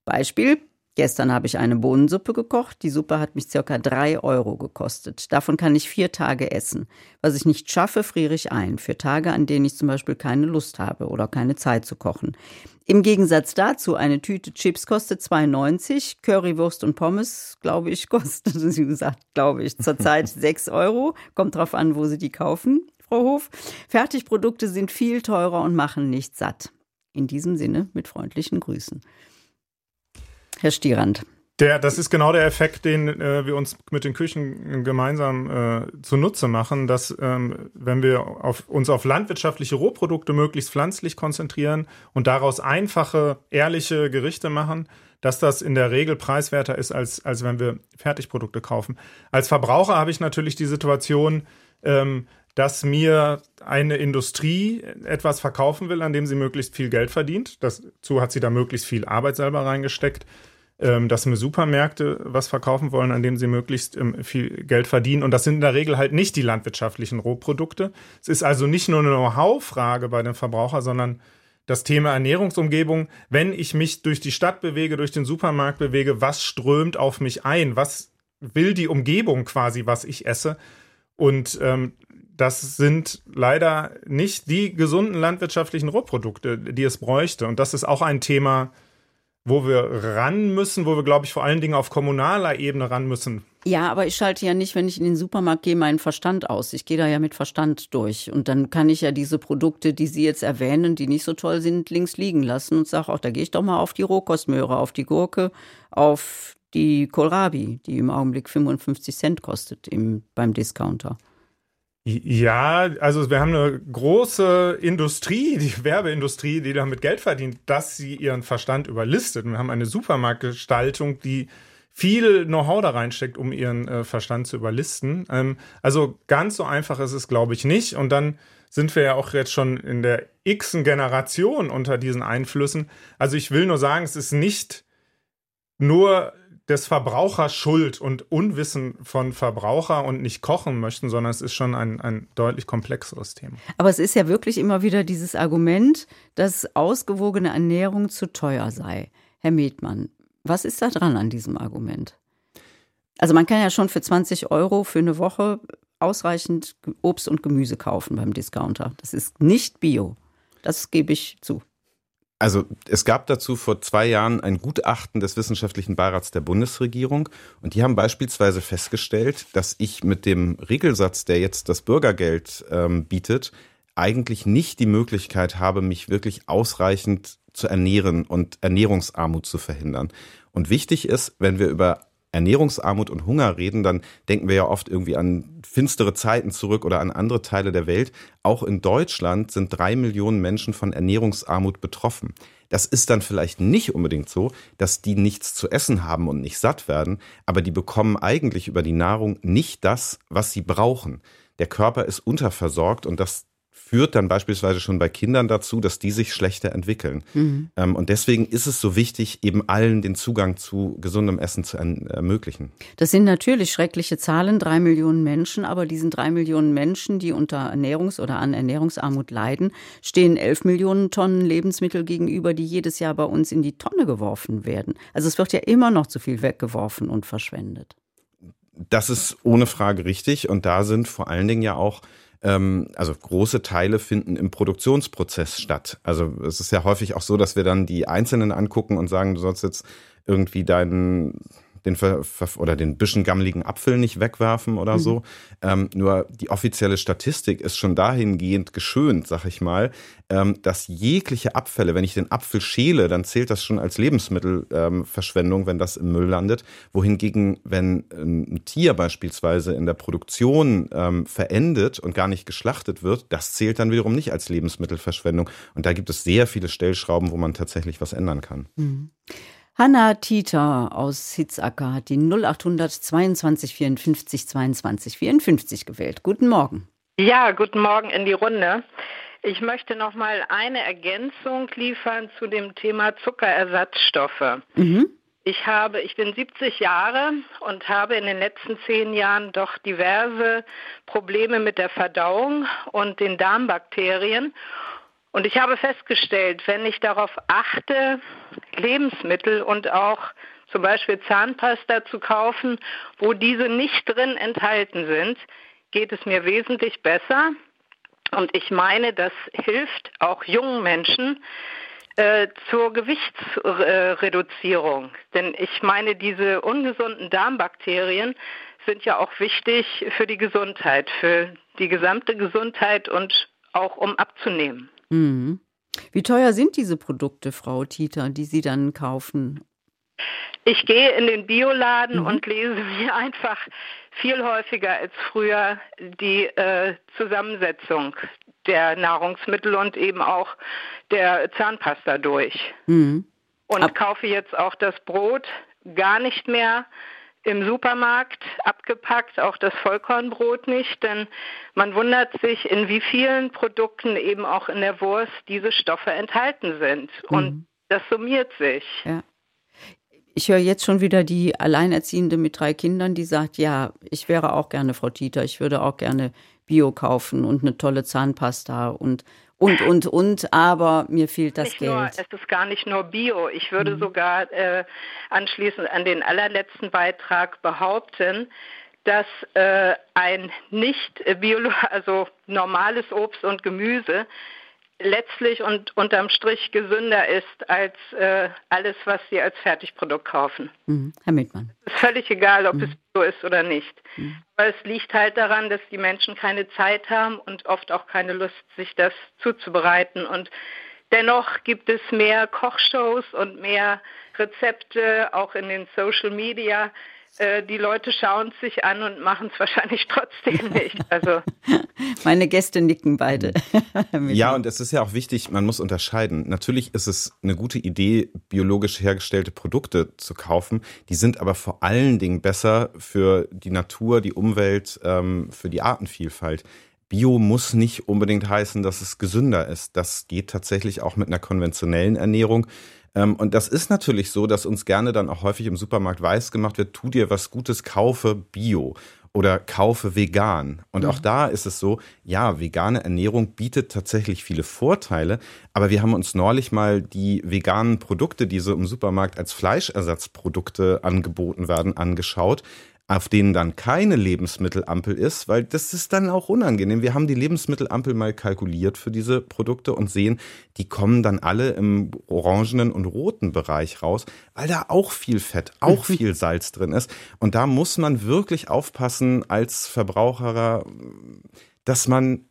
Beispiel, Gestern habe ich eine Bohnensuppe gekocht. Die Suppe hat mich circa drei Euro gekostet. Davon kann ich vier Tage essen. Was ich nicht schaffe, friere ich ein. Für Tage, an denen ich zum Beispiel keine Lust habe oder keine Zeit zu kochen. Im Gegensatz dazu, eine Tüte Chips kostet 2,90. Currywurst und Pommes, glaube ich, kostet, wie gesagt, glaube ich, zurzeit 6 Euro. Kommt drauf an, wo Sie die kaufen, Frau Hof. Fertigprodukte sind viel teurer und machen nicht satt. In diesem Sinne mit freundlichen Grüßen. Herr Stierand. Der, das ist genau der Effekt, den äh, wir uns mit den Küchen gemeinsam äh, zunutze machen, dass ähm, wenn wir auf, uns auf landwirtschaftliche Rohprodukte möglichst pflanzlich konzentrieren und daraus einfache, ehrliche Gerichte machen, dass das in der Regel preiswerter ist, als, als wenn wir Fertigprodukte kaufen. Als Verbraucher habe ich natürlich die Situation, ähm, dass mir eine Industrie etwas verkaufen will, an dem sie möglichst viel Geld verdient. Dazu hat sie da möglichst viel Arbeit selber reingesteckt. Ähm, dass mir Supermärkte was verkaufen wollen, an dem sie möglichst ähm, viel Geld verdienen. Und das sind in der Regel halt nicht die landwirtschaftlichen Rohprodukte. Es ist also nicht nur eine Know-how-Frage bei dem Verbraucher, sondern das Thema Ernährungsumgebung. Wenn ich mich durch die Stadt bewege, durch den Supermarkt bewege, was strömt auf mich ein? Was will die Umgebung quasi, was ich esse? Und ähm, das sind leider nicht die gesunden landwirtschaftlichen Rohprodukte, die es bräuchte. Und das ist auch ein Thema, wo wir ran müssen, wo wir, glaube ich, vor allen Dingen auf kommunaler Ebene ran müssen. Ja, aber ich schalte ja nicht, wenn ich in den Supermarkt gehe, meinen Verstand aus. Ich gehe da ja mit Verstand durch. Und dann kann ich ja diese Produkte, die Sie jetzt erwähnen, die nicht so toll sind, links liegen lassen und sage auch, da gehe ich doch mal auf die Rohkostmöhre, auf die Gurke, auf die Kohlrabi, die im Augenblick 55 Cent kostet im, beim Discounter. Ja, also wir haben eine große Industrie, die Werbeindustrie, die damit Geld verdient, dass sie ihren Verstand überlistet. wir haben eine Supermarktgestaltung, die viel Know-how da reinsteckt, um ihren äh, Verstand zu überlisten. Ähm, also ganz so einfach ist es, glaube ich, nicht. Und dann sind wir ja auch jetzt schon in der x Generation unter diesen Einflüssen. Also ich will nur sagen, es ist nicht nur des Verbrauchers Schuld und Unwissen von Verbraucher und nicht kochen möchten, sondern es ist schon ein, ein deutlich komplexeres Thema. Aber es ist ja wirklich immer wieder dieses Argument, dass ausgewogene Ernährung zu teuer sei. Herr Medmann, was ist da dran an diesem Argument? Also man kann ja schon für 20 Euro für eine Woche ausreichend Obst und Gemüse kaufen beim Discounter. Das ist nicht Bio. Das gebe ich zu. Also es gab dazu vor zwei Jahren ein Gutachten des Wissenschaftlichen Beirats der Bundesregierung und die haben beispielsweise festgestellt, dass ich mit dem Regelsatz, der jetzt das Bürgergeld ähm, bietet, eigentlich nicht die Möglichkeit habe, mich wirklich ausreichend zu ernähren und Ernährungsarmut zu verhindern. Und wichtig ist, wenn wir über Ernährungsarmut und Hunger reden, dann denken wir ja oft irgendwie an finstere Zeiten zurück oder an andere Teile der Welt. Auch in Deutschland sind drei Millionen Menschen von Ernährungsarmut betroffen. Das ist dann vielleicht nicht unbedingt so, dass die nichts zu essen haben und nicht satt werden, aber die bekommen eigentlich über die Nahrung nicht das, was sie brauchen. Der Körper ist unterversorgt und das führt dann beispielsweise schon bei Kindern dazu, dass die sich schlechter entwickeln. Mhm. Ähm, und deswegen ist es so wichtig, eben allen den Zugang zu gesundem Essen zu ermöglichen. Das sind natürlich schreckliche Zahlen, drei Millionen Menschen, aber diesen drei Millionen Menschen, die unter Ernährungs- oder an Ernährungsarmut leiden, stehen elf Millionen Tonnen Lebensmittel gegenüber, die jedes Jahr bei uns in die Tonne geworfen werden. Also es wird ja immer noch zu viel weggeworfen und verschwendet. Das ist ohne Frage richtig. Und da sind vor allen Dingen ja auch ähm, also große Teile finden im Produktionsprozess statt. Also es ist ja häufig auch so, dass wir dann die Einzelnen angucken und sagen, du sollst jetzt irgendwie deinen den ver, oder den bisschen gammeligen Apfel nicht wegwerfen oder mhm. so. Ähm, nur die offizielle Statistik ist schon dahingehend geschönt, sag ich mal, ähm, dass jegliche Abfälle, wenn ich den Apfel schäle, dann zählt das schon als Lebensmittelverschwendung, ähm, wenn das im Müll landet. Wohingegen, wenn ein Tier beispielsweise in der Produktion ähm, verendet und gar nicht geschlachtet wird, das zählt dann wiederum nicht als Lebensmittelverschwendung. Und da gibt es sehr viele Stellschrauben, wo man tatsächlich was ändern kann. Mhm. Hanna Tieter aus Hitzacker hat die 0800 22 54 22 54 gewählt. Guten Morgen. Ja, guten Morgen in die Runde. Ich möchte noch mal eine Ergänzung liefern zu dem Thema Zuckerersatzstoffe. Mhm. Ich habe, ich bin 70 Jahre und habe in den letzten zehn Jahren doch diverse Probleme mit der Verdauung und den Darmbakterien. Und ich habe festgestellt, wenn ich darauf achte, Lebensmittel und auch zum Beispiel Zahnpasta zu kaufen, wo diese nicht drin enthalten sind, geht es mir wesentlich besser. Und ich meine, das hilft auch jungen Menschen, äh, zur Gewichtsreduzierung. Denn ich meine, diese ungesunden Darmbakterien sind ja auch wichtig für die Gesundheit, für die gesamte Gesundheit und auch um abzunehmen. Mhm. Wie teuer sind diese Produkte, Frau Tieter, die Sie dann kaufen? Ich gehe in den Bioladen mhm. und lese mir einfach viel häufiger als früher die äh, Zusammensetzung der Nahrungsmittel und eben auch der Zahnpasta durch. Mhm. Und Ab kaufe jetzt auch das Brot gar nicht mehr im Supermarkt abgepackt, auch das Vollkornbrot nicht, denn man wundert sich, in wie vielen Produkten eben auch in der Wurst diese Stoffe enthalten sind. Mhm. Und das summiert sich. Ja. Ich höre jetzt schon wieder die Alleinerziehende mit drei Kindern, die sagt, ja, ich wäre auch gerne Frau Tieter, ich würde auch gerne Bio kaufen und eine tolle Zahnpasta und und und und, aber mir fehlt das nicht Geld. Nur, es ist gar nicht nur Bio. Ich würde mhm. sogar äh, anschließend an den allerletzten Beitrag behaupten, dass äh, ein nicht bio, also normales Obst und Gemüse letztlich und unterm Strich gesünder ist als äh, alles, was Sie als Fertigprodukt kaufen. Mhm. Herr Mittmann. Es ist völlig egal, ob mhm. es so ist oder nicht. Mhm. Aber es liegt halt daran, dass die Menschen keine Zeit haben und oft auch keine Lust, sich das zuzubereiten. Und dennoch gibt es mehr Kochshows und mehr Rezepte, auch in den Social Media, äh, die Leute schauen es sich an und machen es wahrscheinlich trotzdem nicht. Also meine Gäste nicken beide. ja, und es ist ja auch wichtig, man muss unterscheiden. Natürlich ist es eine gute Idee, biologisch hergestellte Produkte zu kaufen. Die sind aber vor allen Dingen besser für die Natur, die Umwelt, ähm, für die Artenvielfalt. Bio muss nicht unbedingt heißen, dass es gesünder ist. Das geht tatsächlich auch mit einer konventionellen Ernährung. Ähm, und das ist natürlich so, dass uns gerne dann auch häufig im Supermarkt weiß gemacht wird, tu dir was Gutes, kaufe Bio oder kaufe vegan. Und mhm. auch da ist es so, ja, vegane Ernährung bietet tatsächlich viele Vorteile, aber wir haben uns neulich mal die veganen Produkte, die so im Supermarkt als Fleischersatzprodukte angeboten werden, angeschaut auf denen dann keine Lebensmittelampel ist, weil das ist dann auch unangenehm. Wir haben die Lebensmittelampel mal kalkuliert für diese Produkte und sehen, die kommen dann alle im orangenen und roten Bereich raus, weil da auch viel Fett, auch viel Salz drin ist. Und da muss man wirklich aufpassen als Verbraucher, dass man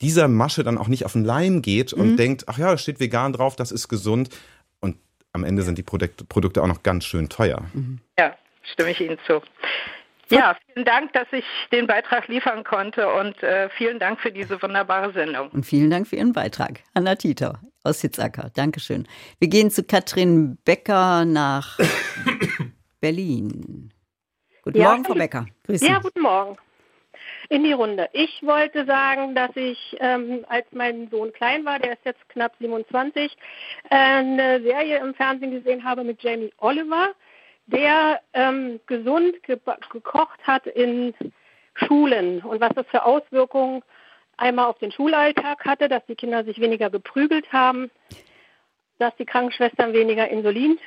dieser Masche dann auch nicht auf den Leim geht und mhm. denkt, ach ja, da steht vegan drauf, das ist gesund. Und am Ende sind die Produkte auch noch ganz schön teuer. Ja, stimme ich Ihnen zu. Ja, vielen Dank, dass ich den Beitrag liefern konnte und äh, vielen Dank für diese wunderbare Sendung. Und vielen Dank für Ihren Beitrag. Anna Tieter aus Hitzacker. Dankeschön. Wir gehen zu Katrin Becker nach Berlin. Guten ja, Morgen, Frau Becker. Grüß Sie. Ja, guten Morgen. In die Runde. Ich wollte sagen, dass ich, ähm, als mein Sohn klein war, der ist jetzt knapp 27, äh, eine Serie im Fernsehen gesehen habe mit Jamie Oliver der ähm, gesund ge gekocht hat in Schulen und was das für Auswirkungen einmal auf den Schulalltag hatte, dass die Kinder sich weniger geprügelt haben, dass die Krankenschwestern weniger Insulin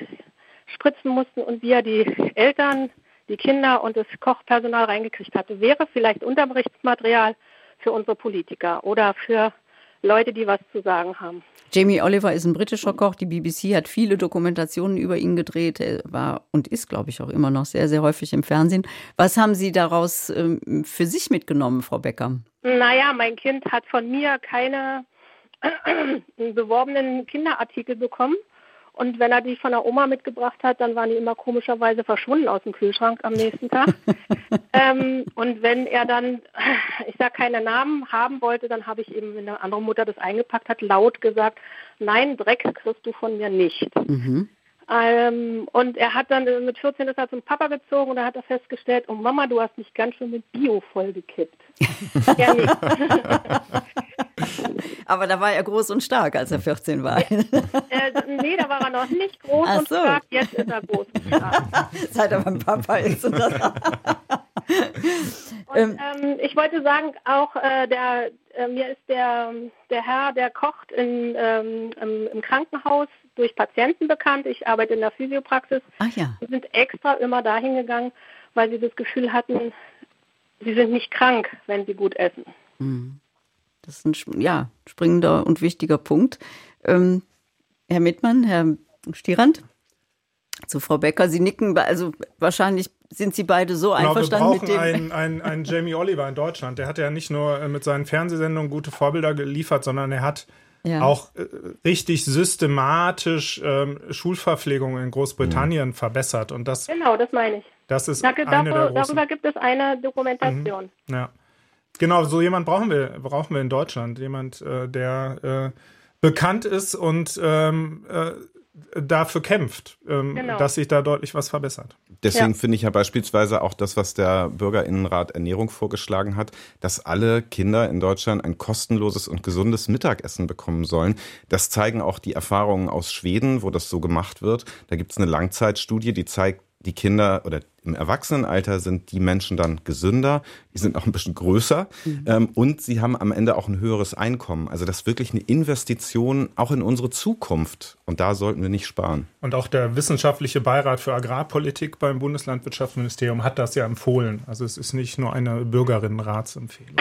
spritzen mussten und wie er die Eltern, die Kinder und das Kochpersonal reingekriegt hatte, wäre vielleicht Unterrichtsmaterial für unsere Politiker oder für Leute, die was zu sagen haben. Jamie Oliver ist ein britischer Koch. Die BBC hat viele Dokumentationen über ihn gedreht. Er war und ist, glaube ich, auch immer noch sehr, sehr häufig im Fernsehen. Was haben Sie daraus ähm, für sich mitgenommen, Frau Becker? Naja, mein Kind hat von mir keine beworbenen Kinderartikel bekommen. Und wenn er die von der Oma mitgebracht hat, dann waren die immer komischerweise verschwunden aus dem Kühlschrank am nächsten Tag. ähm, und wenn er dann, ich sage keine Namen, haben wollte, dann habe ich eben, wenn eine andere Mutter das eingepackt hat, laut gesagt, nein, Dreck kriegst du von mir nicht. Mhm. Ähm, und er hat dann mit 14 ist er zum Papa gezogen und da hat er festgestellt, oh Mama, du hast mich ganz schön mit Bio vollgekippt. ja, nicht. Aber da war er groß und stark, als er 14 war. Äh, nee, da war er noch nicht groß Ach und so. stark, jetzt ist er groß und stark. Seit er beim Papa ist. Und, und ähm, ähm, ich wollte sagen, auch äh, der, äh, mir ist der, der Herr, der kocht in, ähm, im, im, Krankenhaus durch Patienten bekannt. Ich arbeite in der Physiopraxis. Ach ja. Wir sind extra immer dahin gegangen, weil sie das Gefühl hatten, sie sind nicht krank, wenn sie gut essen. Mhm. Das ist ein ja, springender und wichtiger Punkt. Ähm, Herr Mittmann, Herr Stierand, zu Frau Becker, Sie nicken, also wahrscheinlich sind Sie beide so genau, einverstanden mit dem. Wir brauchen einen, einen, einen Jamie Oliver in Deutschland. Der hat ja nicht nur mit seinen Fernsehsendungen gute Vorbilder geliefert, sondern er hat ja. auch äh, richtig systematisch ähm, Schulverpflegung in Großbritannien mhm. verbessert. Und das, genau, das meine ich. Das ist da, eine darüber, der großen, darüber gibt es eine Dokumentation. Mhm. Ja. Genau, so jemand brauchen wir, brauchen wir in Deutschland. Jemand, äh, der äh, bekannt ist und ähm, äh, dafür kämpft, ähm, genau. dass sich da deutlich was verbessert. Deswegen ja. finde ich ja beispielsweise auch das, was der Bürgerinnenrat Ernährung vorgeschlagen hat, dass alle Kinder in Deutschland ein kostenloses und gesundes Mittagessen bekommen sollen. Das zeigen auch die Erfahrungen aus Schweden, wo das so gemacht wird. Da gibt es eine Langzeitstudie, die zeigt, die Kinder oder im Erwachsenenalter sind die Menschen dann gesünder, die sind auch ein bisschen größer mhm. ähm, und sie haben am Ende auch ein höheres Einkommen. Also das ist wirklich eine Investition auch in unsere Zukunft und da sollten wir nicht sparen. Und auch der wissenschaftliche Beirat für Agrarpolitik beim Bundeslandwirtschaftsministerium hat das ja empfohlen. Also es ist nicht nur eine Bürgerinnenratsempfehlung.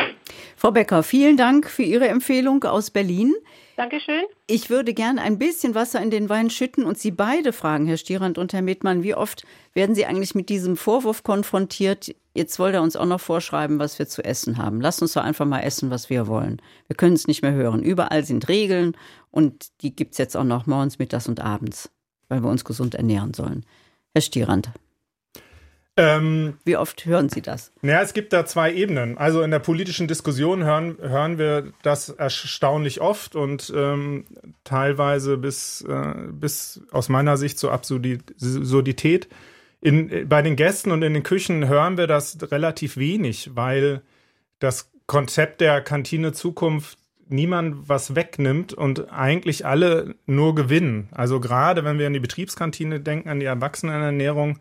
Frau Becker, vielen Dank für Ihre Empfehlung aus Berlin. Dankeschön. Ich würde gern ein bisschen Wasser in den Wein schütten und Sie beide fragen, Herr Stierand und Herr Mittmann, wie oft werden Sie eigentlich mit diesem Vorwurf konfrontiert, jetzt wollt er uns auch noch vorschreiben, was wir zu essen haben. Lass uns doch einfach mal essen, was wir wollen. Wir können es nicht mehr hören. Überall sind Regeln und die gibt es jetzt auch noch morgens, mittags und abends, weil wir uns gesund ernähren sollen. Herr Stierand. Ähm, Wie oft hören Sie das? Naja, es gibt da zwei Ebenen. Also in der politischen Diskussion hören, hören wir das erstaunlich oft und ähm, teilweise bis, äh, bis aus meiner Sicht zur Absurdität. In, bei den Gästen und in den Küchen hören wir das relativ wenig, weil das Konzept der Kantine Zukunft niemand was wegnimmt und eigentlich alle nur gewinnen. Also gerade wenn wir an die Betriebskantine denken, an die Erwachsenenernährung,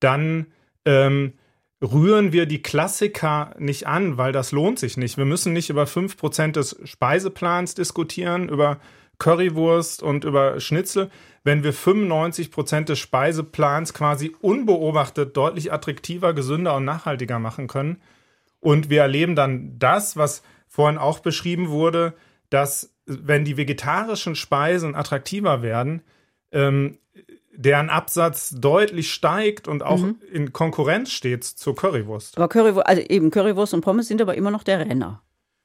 dann ähm, rühren wir die Klassiker nicht an, weil das lohnt sich nicht. Wir müssen nicht über 5% des Speiseplans diskutieren, über Currywurst und über Schnitzel, wenn wir 95% des Speiseplans quasi unbeobachtet deutlich attraktiver, gesünder und nachhaltiger machen können. Und wir erleben dann das, was vorhin auch beschrieben wurde, dass wenn die vegetarischen Speisen attraktiver werden, ähm, deren Absatz deutlich steigt und auch mhm. in Konkurrenz steht zur Currywurst. Aber Currywurst, also eben Currywurst und Pommes sind aber immer noch der Renner.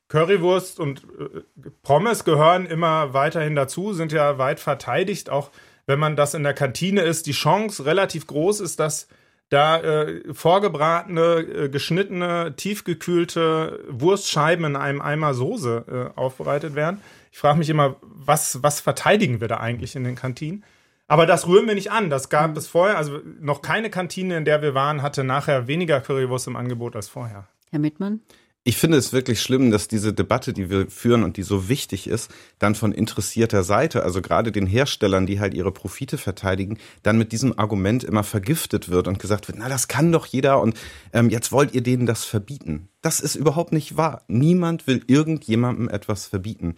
Currywurst und äh, Pommes gehören immer weiterhin dazu, sind ja weit verteidigt, auch wenn man das in der Kantine ist. Die Chance relativ groß ist, dass da äh, vorgebratene, äh, geschnittene, tiefgekühlte Wurstscheiben in einem Eimer Soße äh, aufbereitet werden. Ich frage mich immer, was, was verteidigen wir da eigentlich in den Kantinen? Aber das rühren wir nicht an. Das gab mhm. es vorher. Also noch keine Kantine, in der wir waren, hatte nachher weniger Currywurst im Angebot als vorher. Herr Mittmann? Ich finde es wirklich schlimm, dass diese Debatte, die wir führen und die so wichtig ist, dann von interessierter Seite, also gerade den Herstellern, die halt ihre Profite verteidigen, dann mit diesem Argument immer vergiftet wird und gesagt wird, na, das kann doch jeder und ähm, jetzt wollt ihr denen das verbieten. Das ist überhaupt nicht wahr. Niemand will irgendjemandem etwas verbieten.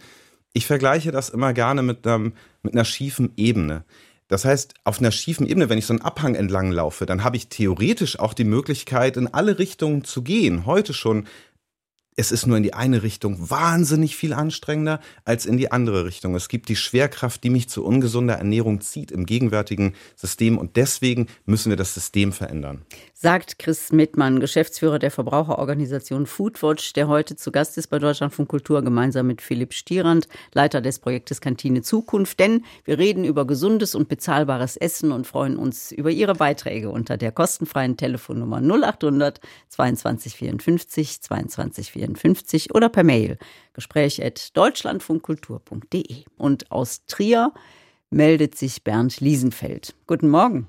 Ich vergleiche das immer gerne mit, einem, mit einer schiefen Ebene. Das heißt, auf einer schiefen Ebene, wenn ich so einen Abhang entlang laufe, dann habe ich theoretisch auch die Möglichkeit, in alle Richtungen zu gehen. Heute schon es ist nur in die eine Richtung wahnsinnig viel anstrengender als in die andere Richtung. Es gibt die Schwerkraft, die mich zu ungesunder Ernährung zieht im gegenwärtigen System und deswegen müssen wir das System verändern. Sagt Chris Mittmann, Geschäftsführer der Verbraucherorganisation Foodwatch, der heute zu Gast ist bei Deutschlandfunk Kultur gemeinsam mit Philipp Stierand, Leiter des Projektes Kantine Zukunft. Denn wir reden über gesundes und bezahlbares Essen und freuen uns über Ihre Beiträge unter der kostenfreien Telefonnummer 0800 22 54 22 54. 54 oder per Mail gespräch.deutschlandfunkkultur.de. Und aus Trier meldet sich Bernd Liesenfeld. Guten Morgen.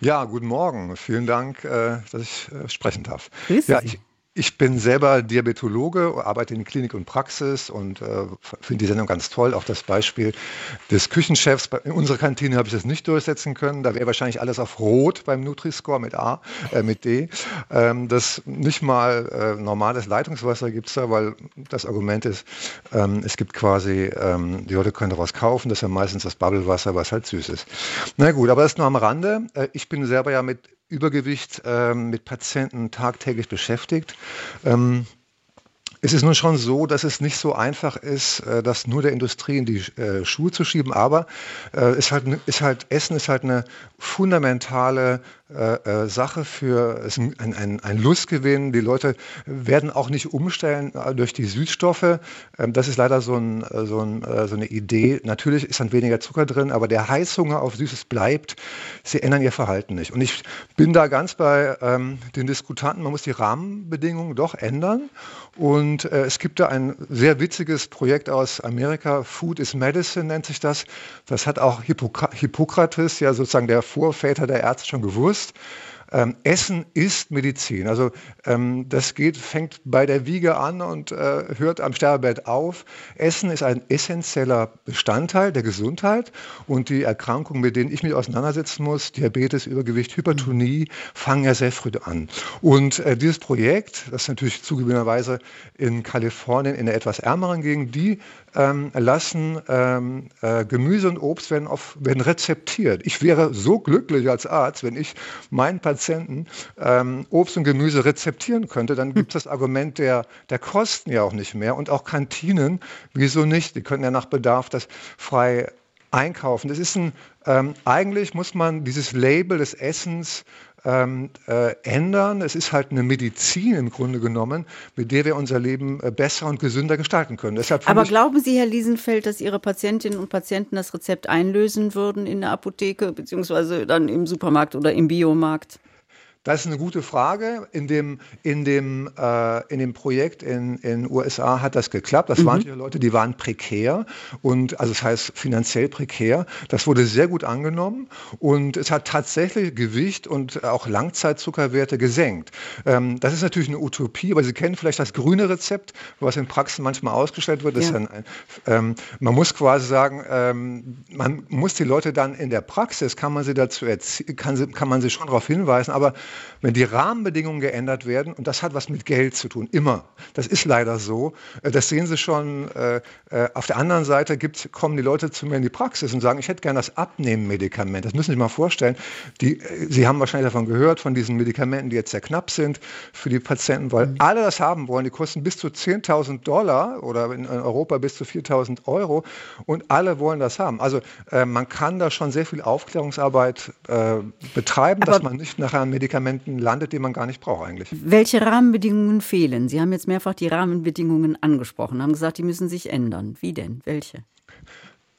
Ja, guten Morgen. Vielen Dank, äh, dass ich äh, sprechen darf. Grüß ja, ich, ich bin selber Diabetologe, arbeite in Klinik und Praxis und äh, finde die Sendung ganz toll. Auch das Beispiel des Küchenchefs. In unserer Kantine habe ich das nicht durchsetzen können. Da wäre wahrscheinlich alles auf Rot beim Nutri-Score mit A, äh, mit D. Ähm, das nicht mal äh, normales Leitungswasser gibt es da, weil das Argument ist, ähm, es gibt quasi, ähm, die Leute können daraus kaufen. Das ist ja meistens das Bubblewasser, was halt süß ist. Na gut, aber das nur am Rande. Äh, ich bin selber ja mit Übergewicht äh, mit Patienten tagtäglich beschäftigt. Ähm, es ist nun schon so, dass es nicht so einfach ist, äh, das nur der Industrie in die äh, Schuhe zu schieben, aber äh, ist halt, ist halt, Essen ist halt eine fundamentale äh, äh, Sache für ist ein, ein, ein Lustgewinn. Die Leute werden auch nicht umstellen äh, durch die Süßstoffe. Ähm, das ist leider so, ein, äh, so, ein, so, eine Idee. Natürlich ist dann weniger Zucker drin, aber der Heißhunger auf Süßes bleibt. Sie ändern ihr Verhalten nicht. Und ich bin da ganz bei ähm, den Diskutanten. Man muss die Rahmenbedingungen doch ändern. Und äh, es gibt da ein sehr witziges Projekt aus Amerika. Food is Medicine nennt sich das. Das hat auch Hippokra Hippokrates, ja sozusagen der Vorväter der Ärzte schon gewusst ist, ähm, Essen ist Medizin. Also ähm, das geht, fängt bei der Wiege an und äh, hört am Sterbebett auf. Essen ist ein essentieller Bestandteil der Gesundheit und die Erkrankungen, mit denen ich mich auseinandersetzen muss, Diabetes, Übergewicht, Hypertonie, fangen ja sehr früh an. Und äh, dieses Projekt, das natürlich zugegebenerweise in Kalifornien in der etwas ärmeren Gegend, die ähm, lassen ähm, äh, Gemüse und Obst werden, auf, werden rezeptiert. Ich wäre so glücklich als Arzt, wenn ich meinen Patienten ähm, Obst und Gemüse rezeptieren könnte. Dann gibt es das Argument der, der Kosten ja auch nicht mehr und auch Kantinen. Wieso nicht? Die können ja nach Bedarf das frei einkaufen. Das ist ein, ähm, eigentlich muss man dieses Label des Essens ähm, äh, ändern. Es ist halt eine Medizin im Grunde genommen, mit der wir unser Leben äh, besser und gesünder gestalten können. Deshalb Aber glauben Sie, Herr Liesenfeld, dass Ihre Patientinnen und Patienten das Rezept einlösen würden in der Apotheke beziehungsweise dann im Supermarkt oder im Biomarkt? Das ist eine gute Frage. In dem, in dem, äh, in dem Projekt in den USA hat das geklappt. Das mhm. waren die Leute, die waren prekär und also das heißt finanziell prekär. Das wurde sehr gut angenommen und es hat tatsächlich Gewicht und auch Langzeitzuckerwerte gesenkt. Ähm, das ist natürlich eine Utopie, aber Sie kennen vielleicht das grüne Rezept, was in Praxen manchmal ausgestellt wird. Ja. Ein, ähm, man muss quasi sagen, ähm, man muss die Leute dann in der Praxis, kann man sie dazu kann, sie, kann man sie schon darauf hinweisen, aber wenn die Rahmenbedingungen geändert werden, und das hat was mit Geld zu tun, immer, das ist leider so, äh, das sehen Sie schon, äh, äh, auf der anderen Seite gibt, kommen die Leute zu mir in die Praxis und sagen, ich hätte gerne das Abnehmen-Medikament. Das müssen Sie sich mal vorstellen. Die, Sie haben wahrscheinlich davon gehört, von diesen Medikamenten, die jetzt sehr knapp sind für die Patienten, weil mhm. alle das haben wollen. Die kosten bis zu 10.000 Dollar oder in Europa bis zu 4.000 Euro und alle wollen das haben. Also man kann da schon sehr viel Aufklärungsarbeit betreiben, Aber dass man nicht nachher ein Medikament Medikamenten landet, die man gar nicht braucht eigentlich. Welche Rahmenbedingungen fehlen? Sie haben jetzt mehrfach die Rahmenbedingungen angesprochen, haben gesagt, die müssen sich ändern. Wie denn? Welche?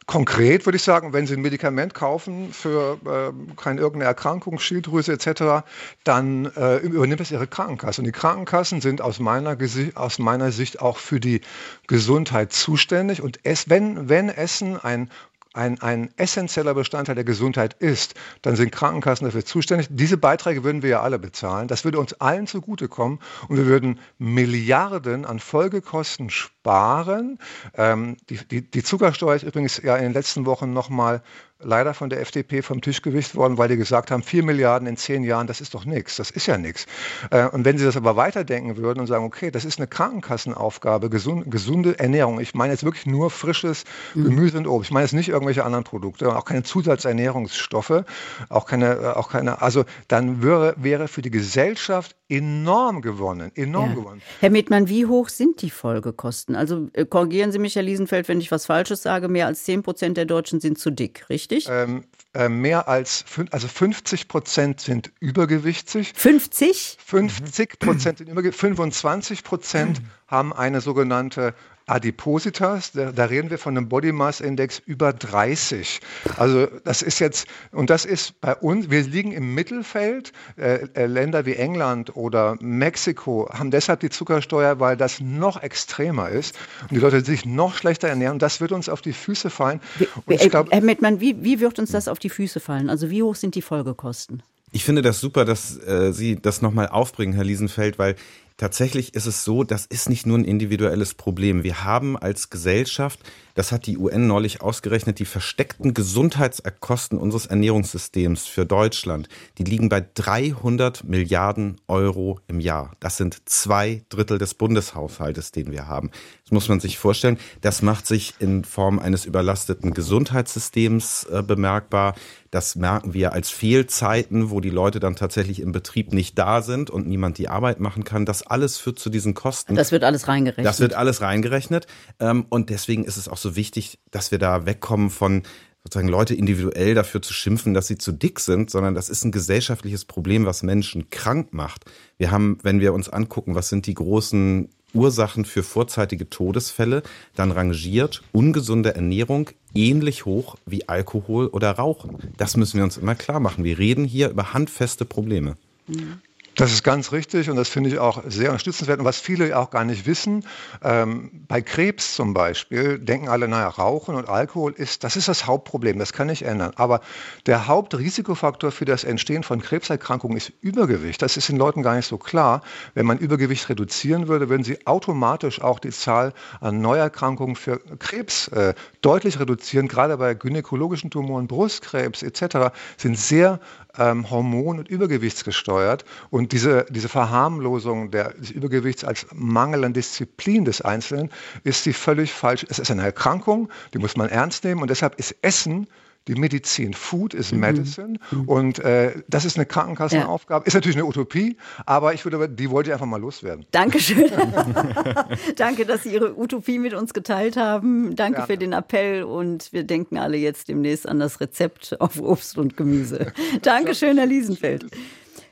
Konkret würde ich sagen, wenn Sie ein Medikament kaufen für äh, keine irgendeine Erkrankung, Schilddrüse etc., dann äh, übernimmt es Ihre Krankenkasse. Und die Krankenkassen sind aus meiner, aus meiner Sicht auch für die Gesundheit zuständig. Und es, wenn, wenn Essen ein ein, ein essentieller Bestandteil der Gesundheit ist, dann sind Krankenkassen dafür zuständig. Diese Beiträge würden wir ja alle bezahlen. Das würde uns allen zugutekommen und wir würden Milliarden an Folgekosten sparen. Ähm, die, die, die Zuckersteuer ist übrigens ja in den letzten Wochen nochmal leider von der FDP vom Tisch gewischt worden, weil die gesagt haben, 4 Milliarden in zehn Jahren, das ist doch nichts, das ist ja nichts. Äh, und wenn sie das aber weiterdenken würden und sagen, okay, das ist eine Krankenkassenaufgabe, gesund, gesunde Ernährung, ich meine jetzt wirklich nur frisches mhm. Gemüse und Obst, ich meine jetzt nicht irgendwelche anderen Produkte, auch keine Zusatzernährungsstoffe, auch keine, äh, auch keine, also dann wäre, wäre für die Gesellschaft enorm gewonnen, enorm ja. gewonnen. Herr Mittmann, wie hoch sind die Folgekosten? Also äh, korrigieren Sie mich, Herr Liesenfeld, wenn ich was Falsches sage, mehr als 10 Prozent der Deutschen sind zu dick, richtig? Ähm, äh, mehr als, also 50 Prozent sind übergewichtig. 50? 50 Prozent sind übergewichtig, 25 Prozent haben eine sogenannte Adipositas, da, da, reden wir von einem Body Mass Index über 30. Also das ist jetzt, und das ist bei uns, wir liegen im Mittelfeld. Äh, äh, Länder wie England oder Mexiko haben deshalb die Zuckersteuer, weil das noch extremer ist und die Leute sich noch schlechter ernähren. Und das wird uns auf die Füße fallen. Wie, äh, glaub, Herr Mettmann, wie, wie wird uns das auf die Füße fallen? Also wie hoch sind die Folgekosten? Ich finde das super, dass äh, Sie das nochmal aufbringen, Herr Liesenfeld, weil Tatsächlich ist es so, das ist nicht nur ein individuelles Problem. Wir haben als Gesellschaft, das hat die UN neulich ausgerechnet, die versteckten Gesundheitskosten unseres Ernährungssystems für Deutschland, die liegen bei 300 Milliarden Euro im Jahr. Das sind zwei Drittel des Bundeshaushaltes, den wir haben. Das muss man sich vorstellen. Das macht sich in Form eines überlasteten Gesundheitssystems äh, bemerkbar. Das merken wir als Fehlzeiten, wo die Leute dann tatsächlich im Betrieb nicht da sind und niemand die Arbeit machen kann. Das alles führt zu diesen Kosten. Das wird alles reingerechnet. Das wird alles reingerechnet. Ähm, und deswegen ist es auch so wichtig, dass wir da wegkommen von sozusagen Leute individuell dafür zu schimpfen, dass sie zu dick sind, sondern das ist ein gesellschaftliches Problem, was Menschen krank macht. Wir haben, wenn wir uns angucken, was sind die großen Ursachen für vorzeitige Todesfälle, dann rangiert ungesunde Ernährung ähnlich hoch wie Alkohol oder Rauchen. Das müssen wir uns immer klar machen. Wir reden hier über handfeste Probleme. Mhm. Das ist ganz richtig und das finde ich auch sehr unterstützenswert. Und was viele auch gar nicht wissen, ähm, bei Krebs zum Beispiel denken alle, naja, Rauchen und Alkohol ist, das ist das Hauptproblem, das kann ich ändern. Aber der Hauptrisikofaktor für das Entstehen von Krebserkrankungen ist Übergewicht. Das ist den Leuten gar nicht so klar. Wenn man Übergewicht reduzieren würde, würden sie automatisch auch die Zahl an Neuerkrankungen für Krebs äh, deutlich reduzieren. Gerade bei gynäkologischen Tumoren, Brustkrebs etc. sind sehr ähm, Hormon- und Übergewichtsgesteuert. Und diese, diese Verharmlosung der, des Übergewichts als Mangel an Disziplin des Einzelnen ist die völlig falsch. Es ist eine Erkrankung, die muss man ernst nehmen und deshalb ist Essen die Medizin. Food is mhm. Medicine. Mhm. Und äh, das ist eine Krankenkassenaufgabe. Ja. Ist natürlich eine Utopie, aber ich würde, die wollte ich einfach mal loswerden. Dankeschön. Danke, dass Sie Ihre Utopie mit uns geteilt haben. Danke ja. für den Appell und wir denken alle jetzt demnächst an das Rezept auf Obst und Gemüse. Dankeschön, Herr Liesenfeld.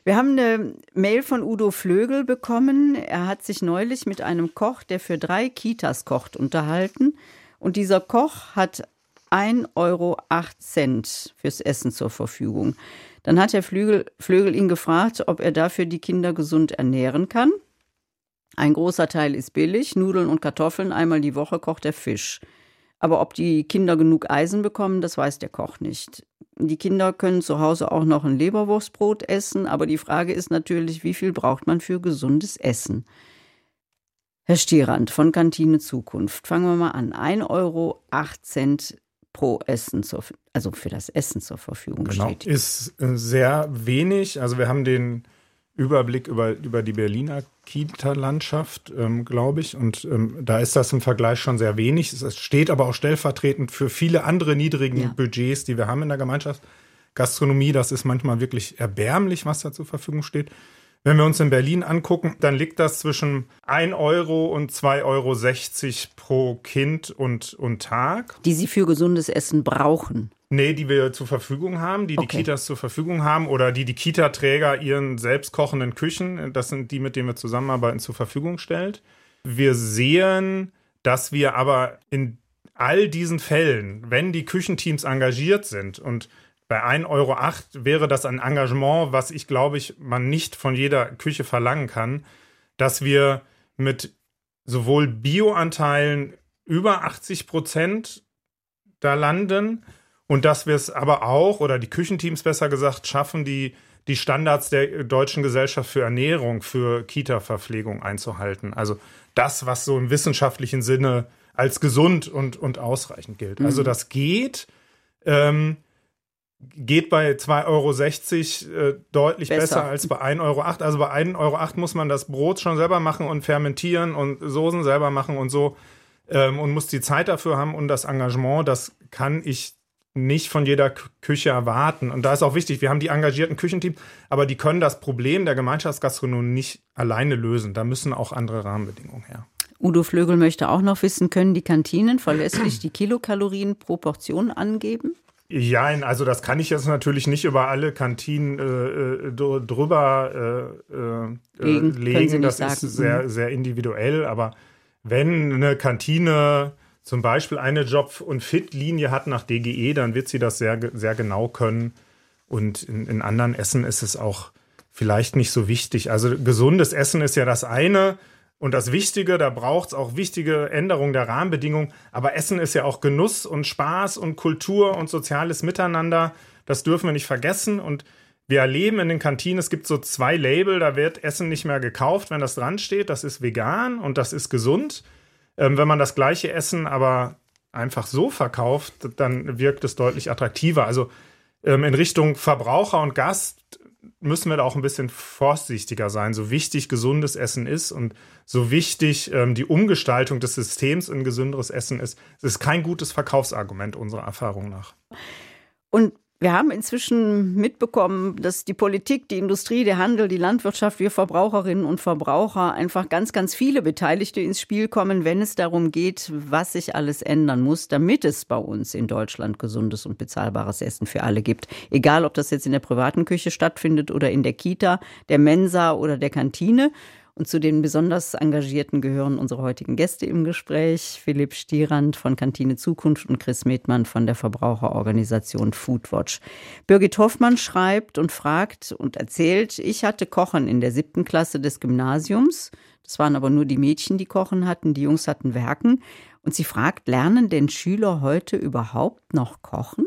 Wir haben eine Mail von Udo Flögel bekommen. Er hat sich neulich mit einem Koch, der für drei Kitas kocht, unterhalten. Und dieser Koch hat 1,08 Euro fürs Essen zur Verfügung. Dann hat Herr Flügel, Flögel ihn gefragt, ob er dafür die Kinder gesund ernähren kann. Ein großer Teil ist billig, Nudeln und Kartoffeln, einmal die Woche kocht er Fisch. Aber ob die Kinder genug Eisen bekommen, das weiß der Koch nicht. Die Kinder können zu Hause auch noch ein Leberwurstbrot essen, aber die Frage ist natürlich, wie viel braucht man für gesundes Essen? Herr Stierand von Kantine Zukunft, fangen wir mal an. 1,08 Euro pro Essen, zur, also für das Essen zur Verfügung genau. steht. Ist äh, sehr wenig. Also wir haben den Überblick über, über die Berliner Kita-Landschaft, ähm, glaube ich. Und ähm, da ist das im Vergleich schon sehr wenig. Es steht aber auch stellvertretend für viele andere niedrigen ja. Budgets, die wir haben in der Gemeinschaftsgastronomie. Das ist manchmal wirklich erbärmlich, was da zur Verfügung steht. Wenn wir uns in Berlin angucken, dann liegt das zwischen 1 Euro und 2,60 Euro pro Kind und, und Tag. Die Sie für gesundes Essen brauchen. Nee, die wir zur Verfügung haben, die okay. die Kitas zur Verfügung haben oder die die Kita-Träger ihren selbstkochenden Küchen, das sind die, mit denen wir zusammenarbeiten, zur Verfügung stellt. Wir sehen, dass wir aber in all diesen Fällen, wenn die Küchenteams engagiert sind und bei 1,08 Euro wäre das ein Engagement, was ich glaube ich, man nicht von jeder Küche verlangen kann, dass wir mit sowohl Bioanteilen über 80 Prozent da landen und dass wir es aber auch, oder die Küchenteams besser gesagt, schaffen, die, die Standards der Deutschen Gesellschaft für Ernährung, für Kita-Verpflegung einzuhalten. Also das, was so im wissenschaftlichen Sinne als gesund und, und ausreichend gilt. Also mhm. Also das geht. Ähm, geht bei 2,60 Euro äh, deutlich besser. besser. als bei 1,08 Euro. Also bei 1,08 Euro muss man das Brot schon selber machen und fermentieren und Soßen selber machen und so ähm, und muss die Zeit dafür haben und das Engagement, das kann ich nicht von jeder Küche erwarten. Und da ist auch wichtig, wir haben die engagierten Küchenteams, aber die können das Problem der Gemeinschaftsgastronomie nicht alleine lösen. Da müssen auch andere Rahmenbedingungen her. Udo Flögel möchte auch noch wissen, können die Kantinen verlässlich die Kilokalorien pro Portion angeben? Ja, also das kann ich jetzt natürlich nicht über alle Kantinen äh, äh drüber äh, äh, legen. legen. Das sagen. ist sehr, mhm. sehr individuell, aber wenn eine Kantine zum Beispiel eine Job- und Fit-Linie hat nach DGE, dann wird sie das sehr, sehr genau können. Und in, in anderen Essen ist es auch vielleicht nicht so wichtig. Also gesundes Essen ist ja das eine. Und das Wichtige, da braucht es auch wichtige Änderungen der Rahmenbedingungen. Aber Essen ist ja auch Genuss und Spaß und Kultur und soziales Miteinander. Das dürfen wir nicht vergessen. Und wir erleben in den Kantinen, es gibt so zwei Label, da wird Essen nicht mehr gekauft, wenn das dran steht. Das ist vegan und das ist gesund. Ähm, wenn man das gleiche Essen aber einfach so verkauft, dann wirkt es deutlich attraktiver. Also ähm, in Richtung Verbraucher und Gast müssen wir da auch ein bisschen vorsichtiger sein, so wichtig gesundes Essen ist und so wichtig ähm, die Umgestaltung des Systems in gesünderes Essen ist. Es ist kein gutes Verkaufsargument unserer Erfahrung nach. Und wir haben inzwischen mitbekommen, dass die Politik, die Industrie, der Handel, die Landwirtschaft, wir Verbraucherinnen und Verbraucher einfach ganz, ganz viele Beteiligte ins Spiel kommen, wenn es darum geht, was sich alles ändern muss, damit es bei uns in Deutschland gesundes und bezahlbares Essen für alle gibt. Egal, ob das jetzt in der privaten Küche stattfindet oder in der Kita, der Mensa oder der Kantine. Und zu den besonders Engagierten gehören unsere heutigen Gäste im Gespräch. Philipp Stierand von Kantine Zukunft und Chris Medmann von der Verbraucherorganisation Foodwatch. Birgit Hoffmann schreibt und fragt und erzählt, ich hatte Kochen in der siebten Klasse des Gymnasiums. Das waren aber nur die Mädchen, die Kochen hatten, die Jungs hatten Werken. Und sie fragt, lernen denn Schüler heute überhaupt noch kochen?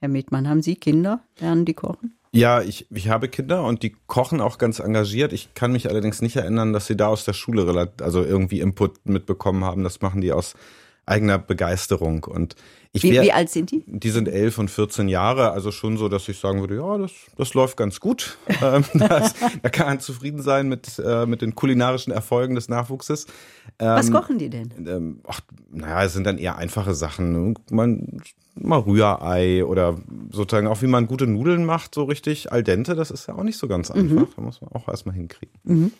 Herr Medmann, haben Sie Kinder? Lernen die kochen? Ja, ich, ich habe Kinder und die kochen auch ganz engagiert. Ich kann mich allerdings nicht erinnern, dass sie da aus der Schule also irgendwie Input mitbekommen haben. Das machen die aus eigener Begeisterung. Und ich wie, wär, wie alt sind die? Die sind elf und 14 Jahre, also schon so, dass ich sagen würde, ja, das, das läuft ganz gut. ähm, das, da kann man zufrieden sein mit, äh, mit den kulinarischen Erfolgen des Nachwuchses. Ähm, Was kochen die denn? Ähm, ach, naja, es sind dann eher einfache Sachen. Man mal Rührei oder sozusagen auch wie man gute Nudeln macht, so richtig al dente, das ist ja auch nicht so ganz einfach. Mhm. Da muss man auch erstmal hinkriegen. Mhm.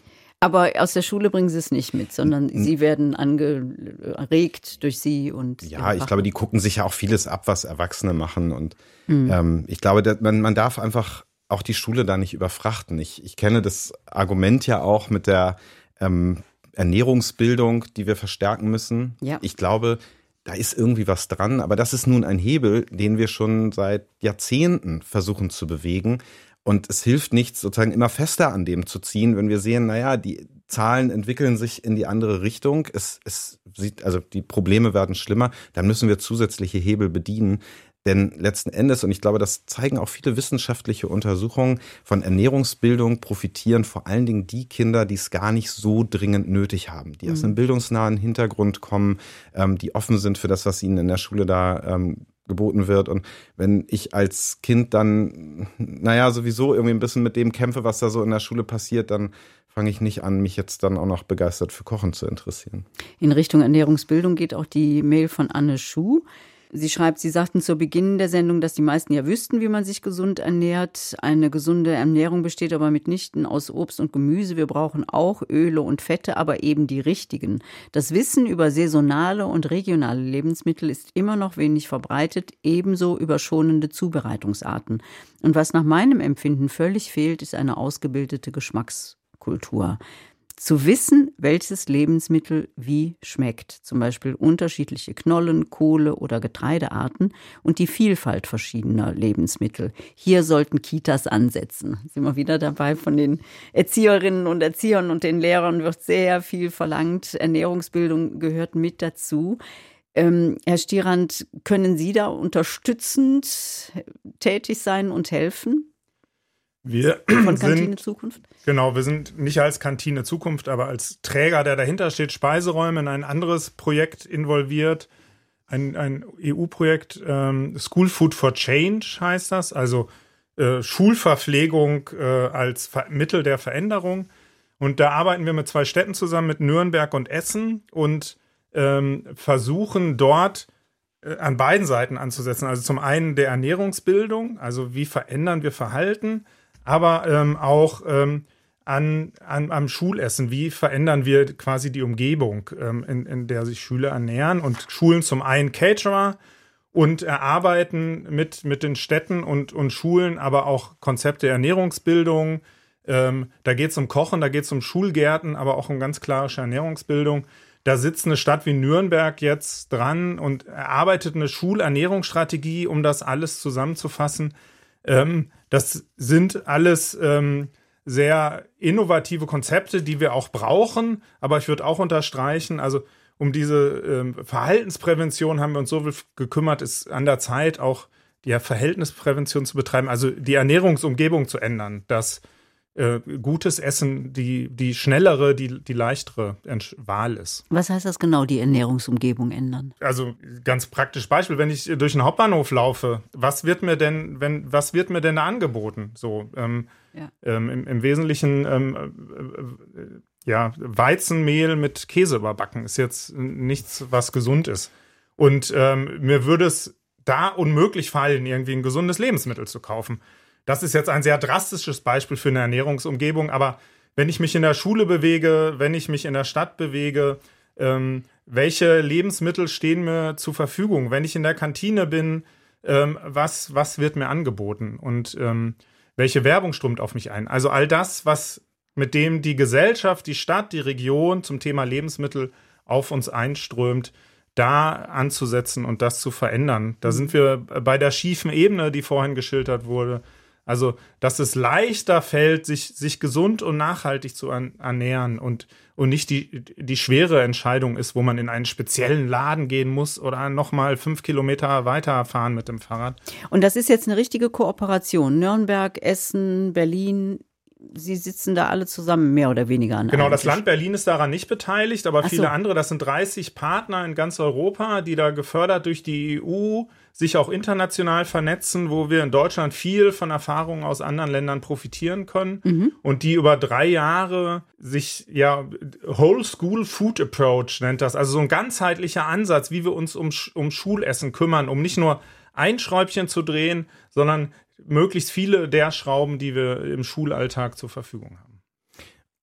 Aber aus der Schule bringen sie es nicht mit, sondern sie werden angeregt durch sie und. Ja, ich glaube, die gucken sich ja auch vieles ab, was Erwachsene machen. Und mhm. ähm, ich glaube, man, man darf einfach auch die Schule da nicht überfrachten. Ich, ich kenne das Argument ja auch mit der ähm, Ernährungsbildung, die wir verstärken müssen. Ja. Ich glaube, da ist irgendwie was dran, aber das ist nun ein Hebel, den wir schon seit Jahrzehnten versuchen zu bewegen. Und es hilft nichts, sozusagen immer fester an dem zu ziehen, wenn wir sehen, naja, die Zahlen entwickeln sich in die andere Richtung. Es, es sieht, also die Probleme werden schlimmer. Dann müssen wir zusätzliche Hebel bedienen. Denn letzten Endes, und ich glaube, das zeigen auch viele wissenschaftliche Untersuchungen, von Ernährungsbildung profitieren vor allen Dingen die Kinder, die es gar nicht so dringend nötig haben, die mhm. aus einem bildungsnahen Hintergrund kommen, ähm, die offen sind für das, was ihnen in der Schule da ähm, geboten wird. Und wenn ich als Kind dann, naja, sowieso irgendwie ein bisschen mit dem kämpfe, was da so in der Schule passiert, dann fange ich nicht an, mich jetzt dann auch noch begeistert für Kochen zu interessieren. In Richtung Ernährungsbildung geht auch die Mail von Anne Schuh. Sie schreibt, Sie sagten zu Beginn der Sendung, dass die meisten ja wüssten, wie man sich gesund ernährt. Eine gesunde Ernährung besteht aber mitnichten aus Obst und Gemüse. Wir brauchen auch Öle und Fette, aber eben die richtigen. Das Wissen über saisonale und regionale Lebensmittel ist immer noch wenig verbreitet, ebenso über schonende Zubereitungsarten. Und was nach meinem Empfinden völlig fehlt, ist eine ausgebildete Geschmackskultur zu wissen, welches Lebensmittel wie schmeckt. Zum Beispiel unterschiedliche Knollen, Kohle oder Getreidearten und die Vielfalt verschiedener Lebensmittel. Hier sollten Kitas ansetzen. Sind wir wieder dabei von den Erzieherinnen und Erziehern und den Lehrern wird sehr viel verlangt. Ernährungsbildung gehört mit dazu. Ähm, Herr Stierand, können Sie da unterstützend tätig sein und helfen? Wir von Kantine sind, Zukunft? Genau, wir sind nicht als Kantine Zukunft, aber als Träger, der dahinter steht, Speiseräume in ein anderes Projekt involviert. Ein, ein EU-Projekt, ähm, School Food for Change heißt das, also äh, Schulverpflegung äh, als Ver Mittel der Veränderung. Und da arbeiten wir mit zwei Städten zusammen, mit Nürnberg und Essen und ähm, versuchen dort äh, an beiden Seiten anzusetzen. Also zum einen der Ernährungsbildung, also wie verändern wir Verhalten aber ähm, auch ähm, an, an, am Schulessen. Wie verändern wir quasi die Umgebung, ähm, in, in der sich Schüler ernähren und schulen zum einen Caterer und erarbeiten mit, mit den Städten und, und Schulen aber auch Konzepte Ernährungsbildung. Ähm, da geht es um Kochen, da geht es um Schulgärten, aber auch um ganz klarische Ernährungsbildung. da sitzt eine Stadt wie Nürnberg jetzt dran und erarbeitet eine Schulernährungsstrategie, um das alles zusammenzufassen. Ähm, das sind alles ähm, sehr innovative Konzepte, die wir auch brauchen. Aber ich würde auch unterstreichen, also um diese ähm, Verhaltensprävention haben wir uns so gekümmert, ist an der Zeit auch die Verhältnisprävention zu betreiben, also die Ernährungsumgebung zu ändern, dass äh, gutes Essen die, die schnellere, die, die leichtere Wahl ist. Was heißt das genau, die Ernährungsumgebung ändern? Also ganz praktisch Beispiel, wenn ich durch einen Hauptbahnhof laufe, was wird mir denn, wenn, was wird mir denn da angeboten? So, ähm, ja. ähm, im, im, Wesentlichen ähm, äh, äh, ja, Weizenmehl mit Käse überbacken ist jetzt nichts, was gesund ist. Und ähm, mir würde es da unmöglich fallen, irgendwie ein gesundes Lebensmittel zu kaufen. Das ist jetzt ein sehr drastisches Beispiel für eine Ernährungsumgebung, aber wenn ich mich in der Schule bewege, wenn ich mich in der Stadt bewege, ähm, welche Lebensmittel stehen mir zur Verfügung? Wenn ich in der Kantine bin, ähm, was, was wird mir angeboten? Und ähm, welche Werbung strömt auf mich ein? Also all das, was mit dem die Gesellschaft, die Stadt, die Region zum Thema Lebensmittel auf uns einströmt, da anzusetzen und das zu verändern. Da sind wir bei der schiefen Ebene, die vorhin geschildert wurde. Also, dass es leichter fällt, sich, sich gesund und nachhaltig zu ernähren und, und nicht die, die schwere Entscheidung ist, wo man in einen speziellen Laden gehen muss oder nochmal fünf Kilometer weiterfahren mit dem Fahrrad. Und das ist jetzt eine richtige Kooperation. Nürnberg, Essen, Berlin, Sie sitzen da alle zusammen, mehr oder weniger an Genau, das Tisch. Land Berlin ist daran nicht beteiligt, aber Ach viele so. andere, das sind 30 Partner in ganz Europa, die da gefördert durch die EU sich auch international vernetzen, wo wir in Deutschland viel von Erfahrungen aus anderen Ländern profitieren können mhm. und die über drei Jahre sich ja Whole School Food Approach nennt das, also so ein ganzheitlicher Ansatz, wie wir uns um, um Schulessen kümmern, um nicht nur ein Schräubchen zu drehen, sondern möglichst viele der Schrauben, die wir im Schulalltag zur Verfügung haben.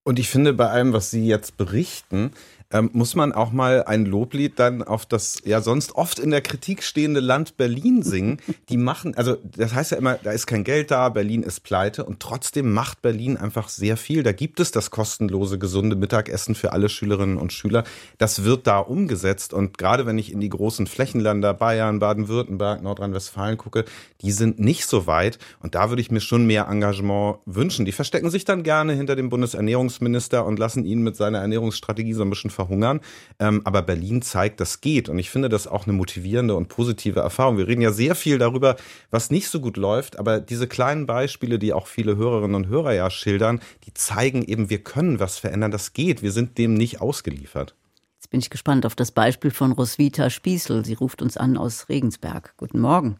Und ich finde, bei allem, was Sie jetzt berichten, ähm, muss man auch mal ein Loblied dann auf das ja sonst oft in der Kritik stehende Land Berlin singen. Die machen, also das heißt ja immer, da ist kein Geld da, Berlin ist pleite und trotzdem macht Berlin einfach sehr viel. Da gibt es das kostenlose, gesunde Mittagessen für alle Schülerinnen und Schüler. Das wird da umgesetzt und gerade wenn ich in die großen Flächenländer Bayern, Baden-Württemberg, Nordrhein-Westfalen gucke, die sind nicht so weit und da würde ich mir schon mehr Engagement wünschen. Die verstecken sich dann gerne hinter dem Bundesernährungsminister und lassen ihn mit seiner Ernährungsstrategie so ein bisschen verhungern. Ähm, aber Berlin zeigt, das geht. Und ich finde das auch eine motivierende und positive Erfahrung. Wir reden ja sehr viel darüber, was nicht so gut läuft. Aber diese kleinen Beispiele, die auch viele Hörerinnen und Hörer ja schildern, die zeigen eben, wir können was verändern. Das geht. Wir sind dem nicht ausgeliefert. Jetzt bin ich gespannt auf das Beispiel von Roswitha Spießel. Sie ruft uns an aus Regensberg. Guten Morgen.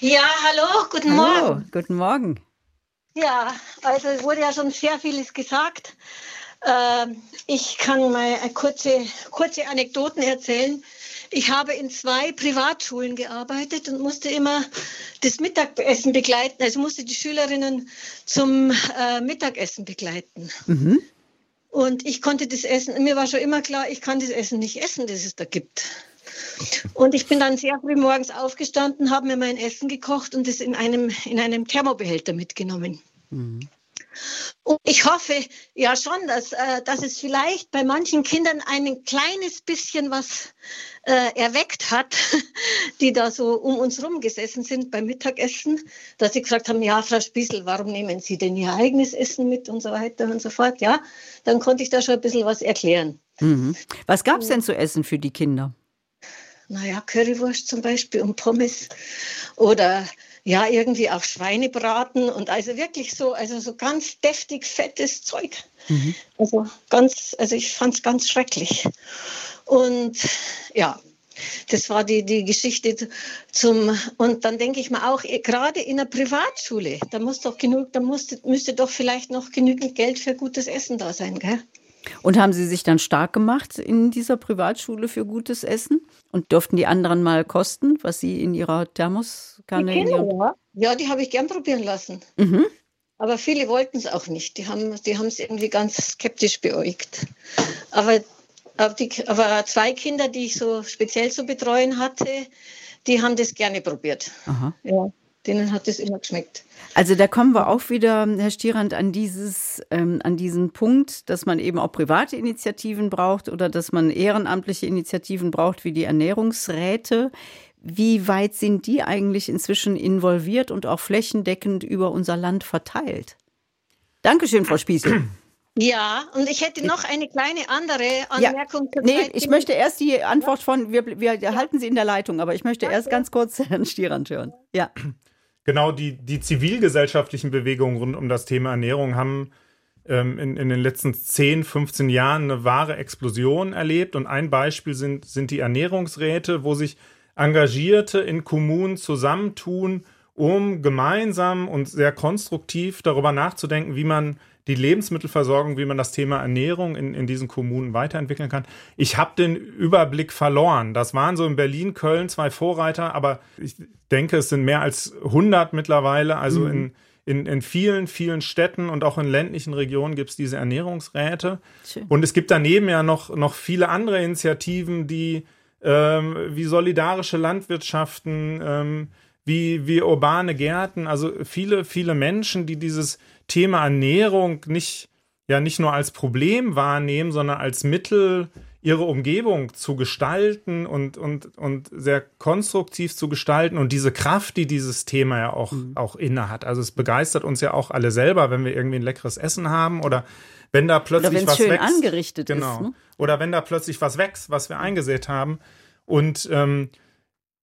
Ja, hallo, guten hallo, Morgen. Guten Morgen. Ja, also es wurde ja schon sehr vieles gesagt. Ähm, ich kann mal kurze, kurze Anekdoten erzählen. Ich habe in zwei Privatschulen gearbeitet und musste immer das Mittagessen begleiten, also musste die Schülerinnen zum äh, Mittagessen begleiten. Mhm. Und ich konnte das Essen, mir war schon immer klar, ich kann das Essen nicht essen, das es da gibt. Und ich bin dann sehr früh morgens aufgestanden, habe mir mein Essen gekocht und es in einem, in einem Thermobehälter mitgenommen. Mhm. Und ich hoffe ja schon, dass, äh, dass es vielleicht bei manchen Kindern ein kleines bisschen was äh, erweckt hat, die da so um uns rum gesessen sind beim Mittagessen, dass sie gesagt haben, ja, Frau Spießel, warum nehmen Sie denn Ihr eigenes Essen mit und so weiter und so fort. Ja, dann konnte ich da schon ein bisschen was erklären. Mhm. Was gab es denn zu essen für die Kinder? Naja, Currywurst zum Beispiel und Pommes oder ja, irgendwie auch Schweinebraten und also wirklich so, also so ganz deftig fettes Zeug. Mhm. Also ganz, also ich fand es ganz schrecklich. Und ja, das war die, die Geschichte zum, und dann denke ich mir auch, eh, gerade in einer Privatschule, da muss doch genug, da musste, müsste doch vielleicht noch genügend Geld für gutes Essen da sein, gell? Und haben Sie sich dann stark gemacht in dieser Privatschule für gutes Essen? Und durften die anderen mal kosten, was Sie in Ihrer Thermoskanne... Die Kinder, ja. die habe ich gern probieren lassen. Mhm. Aber viele wollten es auch nicht. Die haben die es irgendwie ganz skeptisch beäugt. Aber, aber, die, aber zwei Kinder, die ich so speziell zu betreuen hatte, die haben das gerne probiert. Aha. Ja. Denen hat es immer geschmeckt. Also da kommen wir auch wieder, Herr Stierand, an dieses, ähm, an diesen Punkt, dass man eben auch private Initiativen braucht oder dass man ehrenamtliche Initiativen braucht, wie die Ernährungsräte. Wie weit sind die eigentlich inzwischen involviert und auch flächendeckend über unser Land verteilt? Dankeschön, Frau Spießel. Ja, und ich hätte noch eine kleine andere Anmerkung. Ja, nee, ich möchte erst die Antwort von, wir, wir halten Sie in der Leitung, aber ich möchte erst ganz kurz Herrn Stierand hören. Ja. Genau, die, die zivilgesellschaftlichen Bewegungen rund um das Thema Ernährung haben ähm, in, in den letzten 10, 15 Jahren eine wahre Explosion erlebt. Und ein Beispiel sind, sind die Ernährungsräte, wo sich Engagierte in Kommunen zusammentun, um gemeinsam und sehr konstruktiv darüber nachzudenken, wie man die Lebensmittelversorgung, wie man das Thema Ernährung in, in diesen Kommunen weiterentwickeln kann. Ich habe den Überblick verloren. Das waren so in Berlin, Köln zwei Vorreiter, aber ich denke, es sind mehr als 100 mittlerweile. Also mhm. in, in, in vielen, vielen Städten und auch in ländlichen Regionen gibt es diese Ernährungsräte. Schön. Und es gibt daneben ja noch, noch viele andere Initiativen, die ähm, wie solidarische Landwirtschaften, ähm, wie, wie urbane Gärten, also viele, viele Menschen, die dieses Thema Ernährung nicht, ja, nicht nur als Problem wahrnehmen, sondern als Mittel, ihre Umgebung zu gestalten und, und, und sehr konstruktiv zu gestalten und diese Kraft, die dieses Thema ja auch, mhm. auch inne hat. Also es begeistert uns ja auch alle selber, wenn wir irgendwie ein leckeres Essen haben oder wenn da plötzlich oder was schön wächst. angerichtet genau. ist. Ne? Oder wenn da plötzlich was wächst, was wir eingesät haben. Und ähm,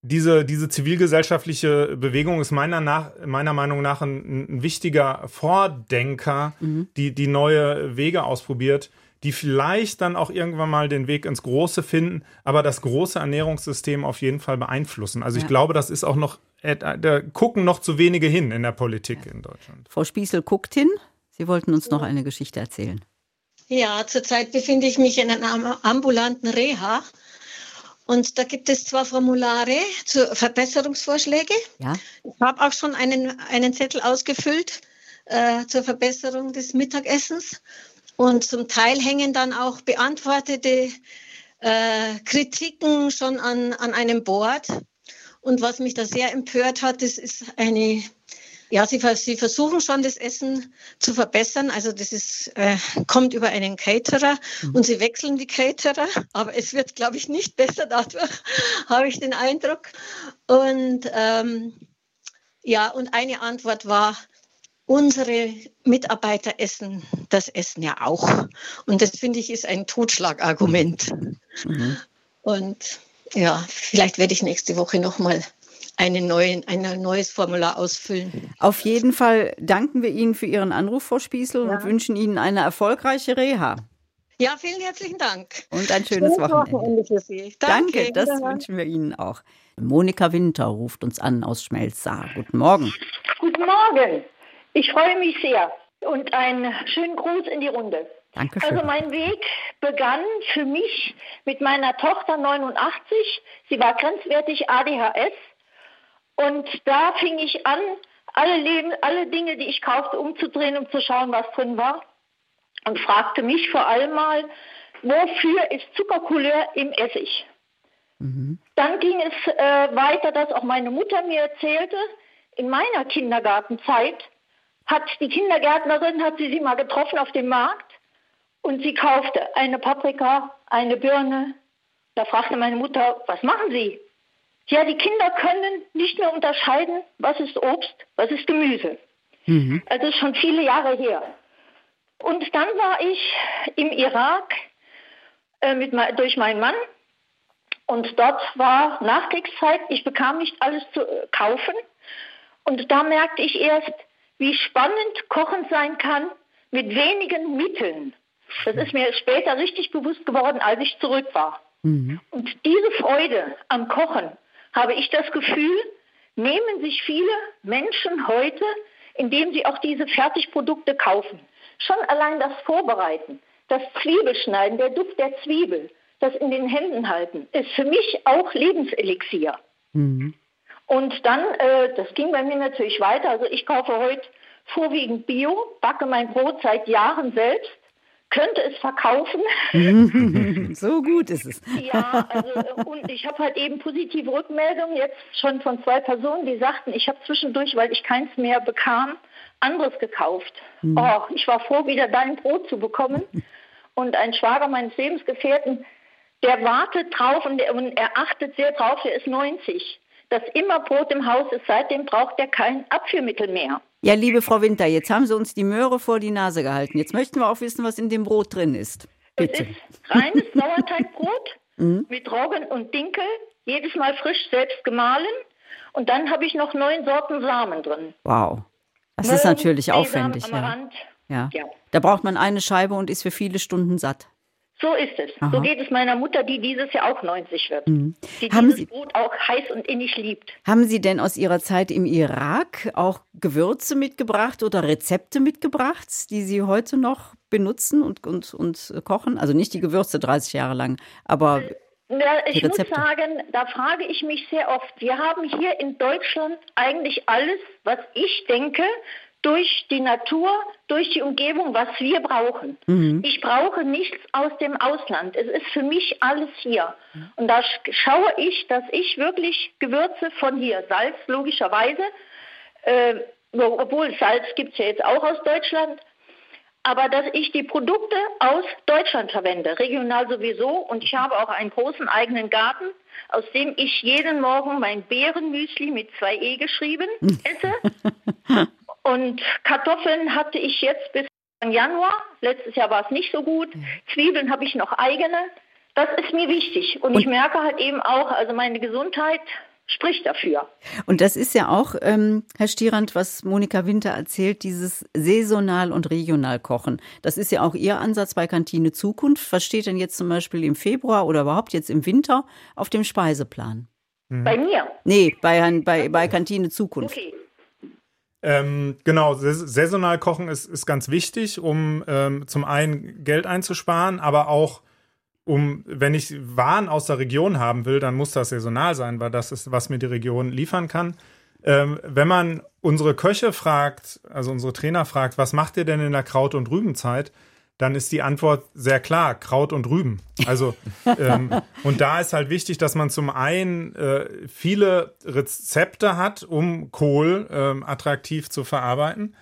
diese, diese zivilgesellschaftliche Bewegung ist meiner, nach, meiner Meinung nach ein, ein wichtiger Vordenker, mhm. die, die neue Wege ausprobiert, die vielleicht dann auch irgendwann mal den Weg ins Große finden, aber das große Ernährungssystem auf jeden Fall beeinflussen. Also ich glaube, das ist auch noch, da gucken noch zu wenige hin in der Politik ja. in Deutschland. Frau Spießel guckt hin. Sie wollten uns noch eine Geschichte erzählen. Ja, zurzeit befinde ich mich in einer ambulanten Reha und da gibt es zwar Formulare zu Verbesserungsvorschläge. Ja. Ich habe auch schon einen, einen Zettel ausgefüllt äh, zur Verbesserung des Mittagessens. Und zum Teil hängen dann auch beantwortete äh, Kritiken schon an, an einem Board. Und was mich da sehr empört hat, das ist eine ja, sie, sie versuchen schon, das Essen zu verbessern. Also das ist, äh, kommt über einen Caterer mhm. und sie wechseln die Caterer, aber es wird, glaube ich, nicht besser dadurch, habe ich den Eindruck. Und ähm, ja, und eine Antwort war, unsere Mitarbeiter essen das Essen ja auch. Und das finde ich ist ein Totschlagargument. Mhm. Und ja, vielleicht werde ich nächste Woche nochmal eine neuen, ein neues Formular ausfüllen. Auf jeden Fall danken wir Ihnen für Ihren Anruf, Frau Spießel, ja. und wünschen Ihnen eine erfolgreiche Reha. Ja, vielen herzlichen Dank. Und ein schönes, schönes Wochenende. Wochenende. für Sie. Danke, Danke das wünschen wir Ihnen auch. Monika Winter ruft uns an aus Schmelzsaar. Guten Morgen. Guten Morgen. Ich freue mich sehr. Und einen schönen Gruß in die Runde. Dankeschön. Also mein Weg begann für mich mit meiner Tochter 89. Sie war grenzwertig ADHS und da fing ich an, alle, Leben, alle Dinge, die ich kaufte, umzudrehen, um zu schauen, was drin war. Und fragte mich vor allem mal, wofür ist Zuckercouleur im Essig? Mhm. Dann ging es äh, weiter, dass auch meine Mutter mir erzählte, in meiner Kindergartenzeit hat die Kindergärtnerin, hat sie sie mal getroffen auf dem Markt und sie kaufte eine Paprika, eine Birne. Da fragte meine Mutter, was machen Sie? Ja, die Kinder können nicht mehr unterscheiden, was ist Obst, was ist Gemüse. Mhm. Also schon viele Jahre her. Und dann war ich im Irak äh, mit, durch meinen Mann und dort war Nachkriegszeit. Ich bekam nicht alles zu äh, kaufen. Und da merkte ich erst, wie spannend Kochen sein kann mit wenigen Mitteln. Das ist mir später richtig bewusst geworden, als ich zurück war. Mhm. Und diese Freude am Kochen habe ich das Gefühl, nehmen sich viele Menschen heute, indem sie auch diese Fertigprodukte kaufen. Schon allein das Vorbereiten, das Zwiebelschneiden, der Duft der Zwiebel, das in den Händen halten, ist für mich auch Lebenselixier. Mhm. Und dann, äh, das ging bei mir natürlich weiter. Also ich kaufe heute vorwiegend Bio, backe mein Brot seit Jahren selbst, könnte es verkaufen. so gut ist es. ja, also und ich habe halt eben positive Rückmeldungen jetzt schon von zwei Personen, die sagten, ich habe zwischendurch, weil ich keins mehr bekam, anderes gekauft. Mhm. Oh, ich war froh, wieder dein Brot zu bekommen. Und ein Schwager meines Lebensgefährten, der wartet drauf und, der, und er achtet sehr drauf, der ist 90 dass immer Brot im Haus ist. Seitdem braucht er kein Abführmittel mehr. Ja, liebe Frau Winter, jetzt haben Sie uns die Möhre vor die Nase gehalten. Jetzt möchten wir auch wissen, was in dem Brot drin ist. Bitte. Es ist reines Sauerteigbrot mhm. mit Roggen und Dinkel, jedes Mal frisch selbst gemahlen. Und dann habe ich noch neun Sorten Samen drin. Wow. Das Möhren, ist natürlich Sesam, aufwendig. Ja. ja. Ja. Da braucht man eine Scheibe und ist für viele Stunden satt. So ist es. Aha. So geht es meiner Mutter, die dieses Jahr auch 90 wird. Mhm. Die haben dieses Sie, Brot auch heiß und innig liebt. Haben Sie denn aus Ihrer Zeit im Irak auch Gewürze mitgebracht oder Rezepte mitgebracht, die Sie heute noch benutzen und, und, und kochen? Also nicht die Gewürze 30 Jahre lang, aber ja, ich muss sagen, da frage ich mich sehr oft. Wir haben hier in Deutschland eigentlich alles, was ich denke, durch die Natur, durch die Umgebung, was wir brauchen. Mhm. Ich brauche nichts aus dem Ausland. Es ist für mich alles hier. Und da schaue ich, dass ich wirklich Gewürze von hier, Salz logischerweise, äh, obwohl Salz gibt es ja jetzt auch aus Deutschland, aber dass ich die Produkte aus Deutschland verwende, regional sowieso. Und ich habe auch einen großen eigenen Garten, aus dem ich jeden Morgen mein Beerenmüsli mit zwei E geschrieben esse. Und Kartoffeln hatte ich jetzt bis Januar. Letztes Jahr war es nicht so gut. Zwiebeln habe ich noch eigene. Das ist mir wichtig. Und, und ich merke halt eben auch, also meine Gesundheit spricht dafür. Und das ist ja auch, ähm, Herr Stierand, was Monika Winter erzählt, dieses saisonal und regional kochen. Das ist ja auch Ihr Ansatz bei Kantine Zukunft. Was steht denn jetzt zum Beispiel im Februar oder überhaupt jetzt im Winter auf dem Speiseplan? Bei mir? Nee, bei, bei, bei Kantine Zukunft. Okay. Ähm, genau, saisonal kochen ist, ist ganz wichtig, um ähm, zum einen Geld einzusparen, aber auch um, wenn ich Waren aus der Region haben will, dann muss das saisonal sein, weil das ist, was mir die Region liefern kann. Ähm, wenn man unsere Köche fragt, also unsere Trainer fragt, was macht ihr denn in der Kraut- und Rübenzeit, dann ist die Antwort sehr klar, Kraut und Rüben. Also ähm, und da ist halt wichtig, dass man zum einen äh, viele Rezepte hat, um Kohl ähm, attraktiv zu verarbeiten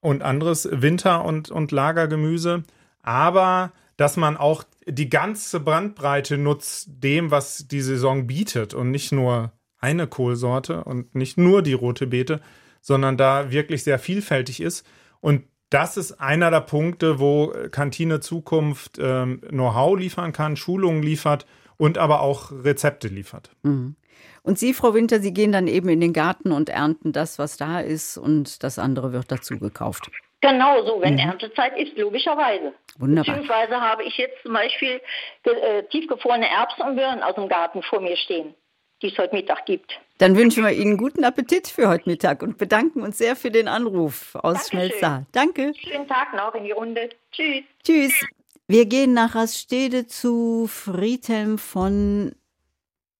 und anderes Winter- und, und Lagergemüse, aber dass man auch die ganze Brandbreite nutzt dem, was die Saison bietet und nicht nur eine Kohlsorte und nicht nur die rote Beete, sondern da wirklich sehr vielfältig ist. Und das ist einer der Punkte, wo Kantine Zukunft ähm, Know-how liefern kann, Schulungen liefert und aber auch Rezepte liefert. Mhm. Und Sie, Frau Winter, Sie gehen dann eben in den Garten und ernten das, was da ist, und das andere wird dazu gekauft. Genau so, wenn mhm. Erntezeit ist, logischerweise. Wunderbar. Beziehungsweise habe ich jetzt zum Beispiel äh, tiefgefrorene Erbsen und Birnen aus dem Garten vor mir stehen, die es heute Mittag gibt. Dann wünschen wir Ihnen guten Appetit für heute Mittag und bedanken uns sehr für den Anruf aus Schmelzsaal. Danke. Schönen Tag noch in die Runde. Tschüss. Tschüss. Wir gehen nach Raststede zu Friedhelm von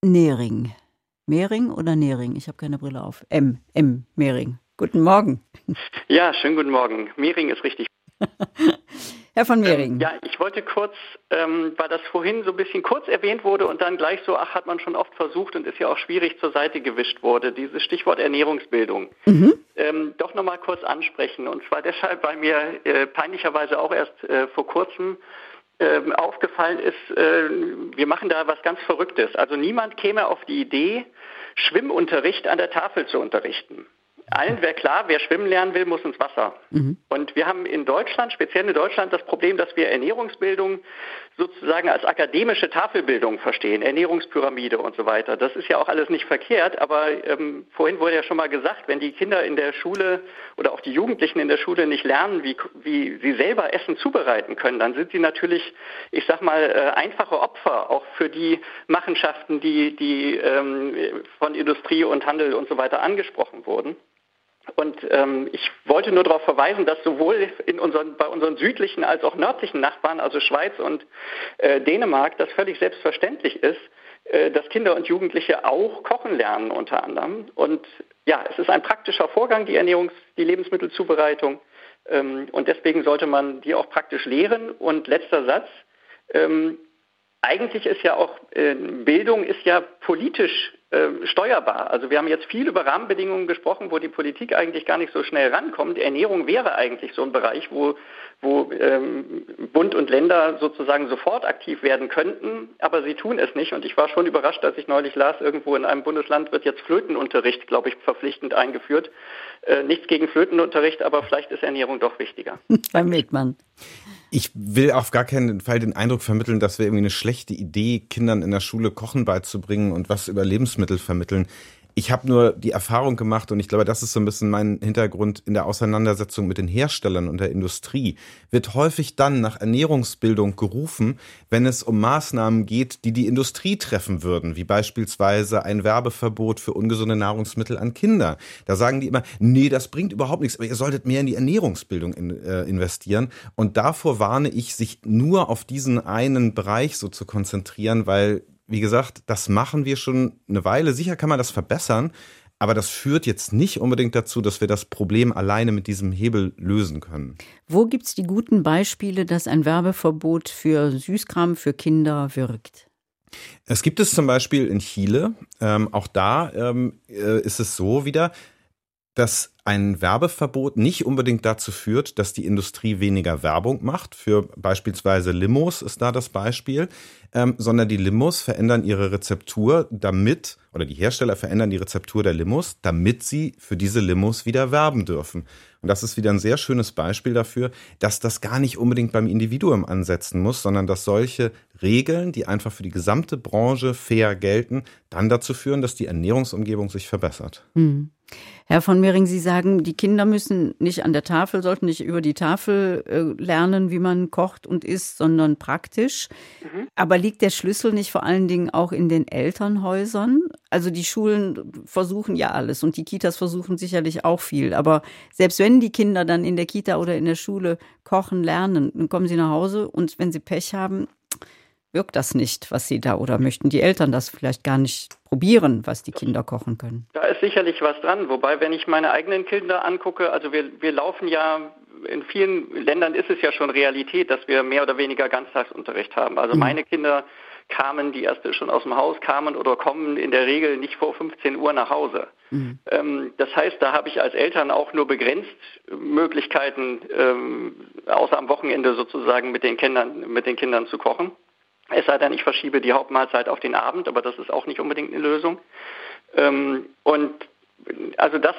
Nering. Mehring oder Nering? Ich habe keine Brille auf. M. M. Mehring. Guten Morgen. Ja, schönen guten Morgen. Mehring ist richtig. Herr von Mehring. Ähm, ja, ich wollte kurz, ähm, weil das vorhin so ein bisschen kurz erwähnt wurde und dann gleich so, ach, hat man schon oft versucht und ist ja auch schwierig zur Seite gewischt wurde, dieses Stichwort Ernährungsbildung, mhm. ähm, doch nochmal kurz ansprechen. Und zwar deshalb, weil mir äh, peinlicherweise auch erst äh, vor kurzem äh, aufgefallen ist, äh, wir machen da was ganz Verrücktes. Also niemand käme auf die Idee, Schwimmunterricht an der Tafel zu unterrichten allen wäre klar, wer schwimmen lernen will, muss ins Wasser. Mhm. Und wir haben in Deutschland, speziell in Deutschland, das Problem, dass wir Ernährungsbildung sozusagen als akademische Tafelbildung verstehen, Ernährungspyramide und so weiter. Das ist ja auch alles nicht verkehrt, aber ähm, vorhin wurde ja schon mal gesagt, wenn die Kinder in der Schule oder auch die Jugendlichen in der Schule nicht lernen, wie, wie sie selber Essen zubereiten können, dann sind sie natürlich, ich sag mal, äh, einfache Opfer auch für die Machenschaften, die, die ähm, von Industrie und Handel und so weiter angesprochen wurden. Und ähm, ich wollte nur darauf verweisen, dass sowohl in unseren, bei unseren südlichen als auch nördlichen Nachbarn, also Schweiz und äh, Dänemark, das völlig selbstverständlich ist, äh, dass Kinder und Jugendliche auch kochen lernen unter anderem. Und ja, es ist ein praktischer Vorgang, die Ernährungs-, die Lebensmittelzubereitung. Ähm, und deswegen sollte man die auch praktisch lehren. Und letzter Satz. Ähm, eigentlich ist ja auch äh, Bildung ist ja politisch steuerbar. Also wir haben jetzt viel über Rahmenbedingungen gesprochen, wo die Politik eigentlich gar nicht so schnell rankommt. Ernährung wäre eigentlich so ein Bereich, wo, wo ähm, Bund und Länder sozusagen sofort aktiv werden könnten, aber sie tun es nicht. Und ich war schon überrascht, als ich neulich las, irgendwo in einem Bundesland wird jetzt Flötenunterricht, glaube ich, verpflichtend eingeführt. Äh, nichts gegen Flötenunterricht, aber vielleicht ist Ernährung doch wichtiger. Beim Medmann. Ich will auf gar keinen Fall den Eindruck vermitteln, dass wir irgendwie eine schlechte Idee, Kindern in der Schule Kochen beizubringen und was über Lebensmittel vermitteln. Ich habe nur die Erfahrung gemacht und ich glaube, das ist so ein bisschen mein Hintergrund in der Auseinandersetzung mit den Herstellern und der Industrie, wird häufig dann nach Ernährungsbildung gerufen, wenn es um Maßnahmen geht, die die Industrie treffen würden, wie beispielsweise ein Werbeverbot für ungesunde Nahrungsmittel an Kinder. Da sagen die immer, nee, das bringt überhaupt nichts, aber ihr solltet mehr in die Ernährungsbildung in, äh, investieren. Und davor warne ich, sich nur auf diesen einen Bereich so zu konzentrieren, weil wie gesagt, das machen wir schon eine Weile. Sicher kann man das verbessern, aber das führt jetzt nicht unbedingt dazu, dass wir das Problem alleine mit diesem Hebel lösen können. Wo gibt es die guten Beispiele, dass ein Werbeverbot für Süßkram für Kinder wirkt? Es gibt es zum Beispiel in Chile. Ähm, auch da ähm, äh, ist es so wieder, dass ein Werbeverbot nicht unbedingt dazu führt, dass die Industrie weniger Werbung macht. Für beispielsweise Limos ist da das Beispiel, ähm, sondern die Limos verändern ihre Rezeptur, damit, oder die Hersteller verändern die Rezeptur der Limos, damit sie für diese Limos wieder werben dürfen. Und das ist wieder ein sehr schönes Beispiel dafür, dass das gar nicht unbedingt beim Individuum ansetzen muss, sondern dass solche Regeln, die einfach für die gesamte Branche fair gelten, dann dazu führen, dass die Ernährungsumgebung sich verbessert. Hm. Herr von Mehring, Sie sagen, die Kinder müssen nicht an der Tafel, sollten nicht über die Tafel äh, lernen, wie man kocht und isst, sondern praktisch. Mhm. Aber liegt der Schlüssel nicht vor allen Dingen auch in den Elternhäusern? Also die Schulen versuchen ja alles und die Kitas versuchen sicherlich auch viel. Aber selbst wenn die Kinder dann in der Kita oder in der Schule kochen lernen, dann kommen sie nach Hause und wenn sie Pech haben, wirkt das nicht, was Sie da oder möchten die Eltern das vielleicht gar nicht probieren, was die Kinder kochen können? Da ist sicherlich was dran. Wobei, wenn ich meine eigenen Kinder angucke, also wir, wir laufen ja in vielen Ländern ist es ja schon Realität, dass wir mehr oder weniger Ganztagsunterricht haben. Also mhm. meine Kinder kamen, die erste schon aus dem Haus kamen oder kommen in der Regel nicht vor 15 Uhr nach Hause. Mhm. Ähm, das heißt, da habe ich als Eltern auch nur begrenzt Möglichkeiten, ähm, außer am Wochenende sozusagen mit den Kindern, mit den Kindern zu kochen. Es sei denn, ich verschiebe die Hauptmahlzeit auf den Abend, aber das ist auch nicht unbedingt eine Lösung. Ähm, und also das,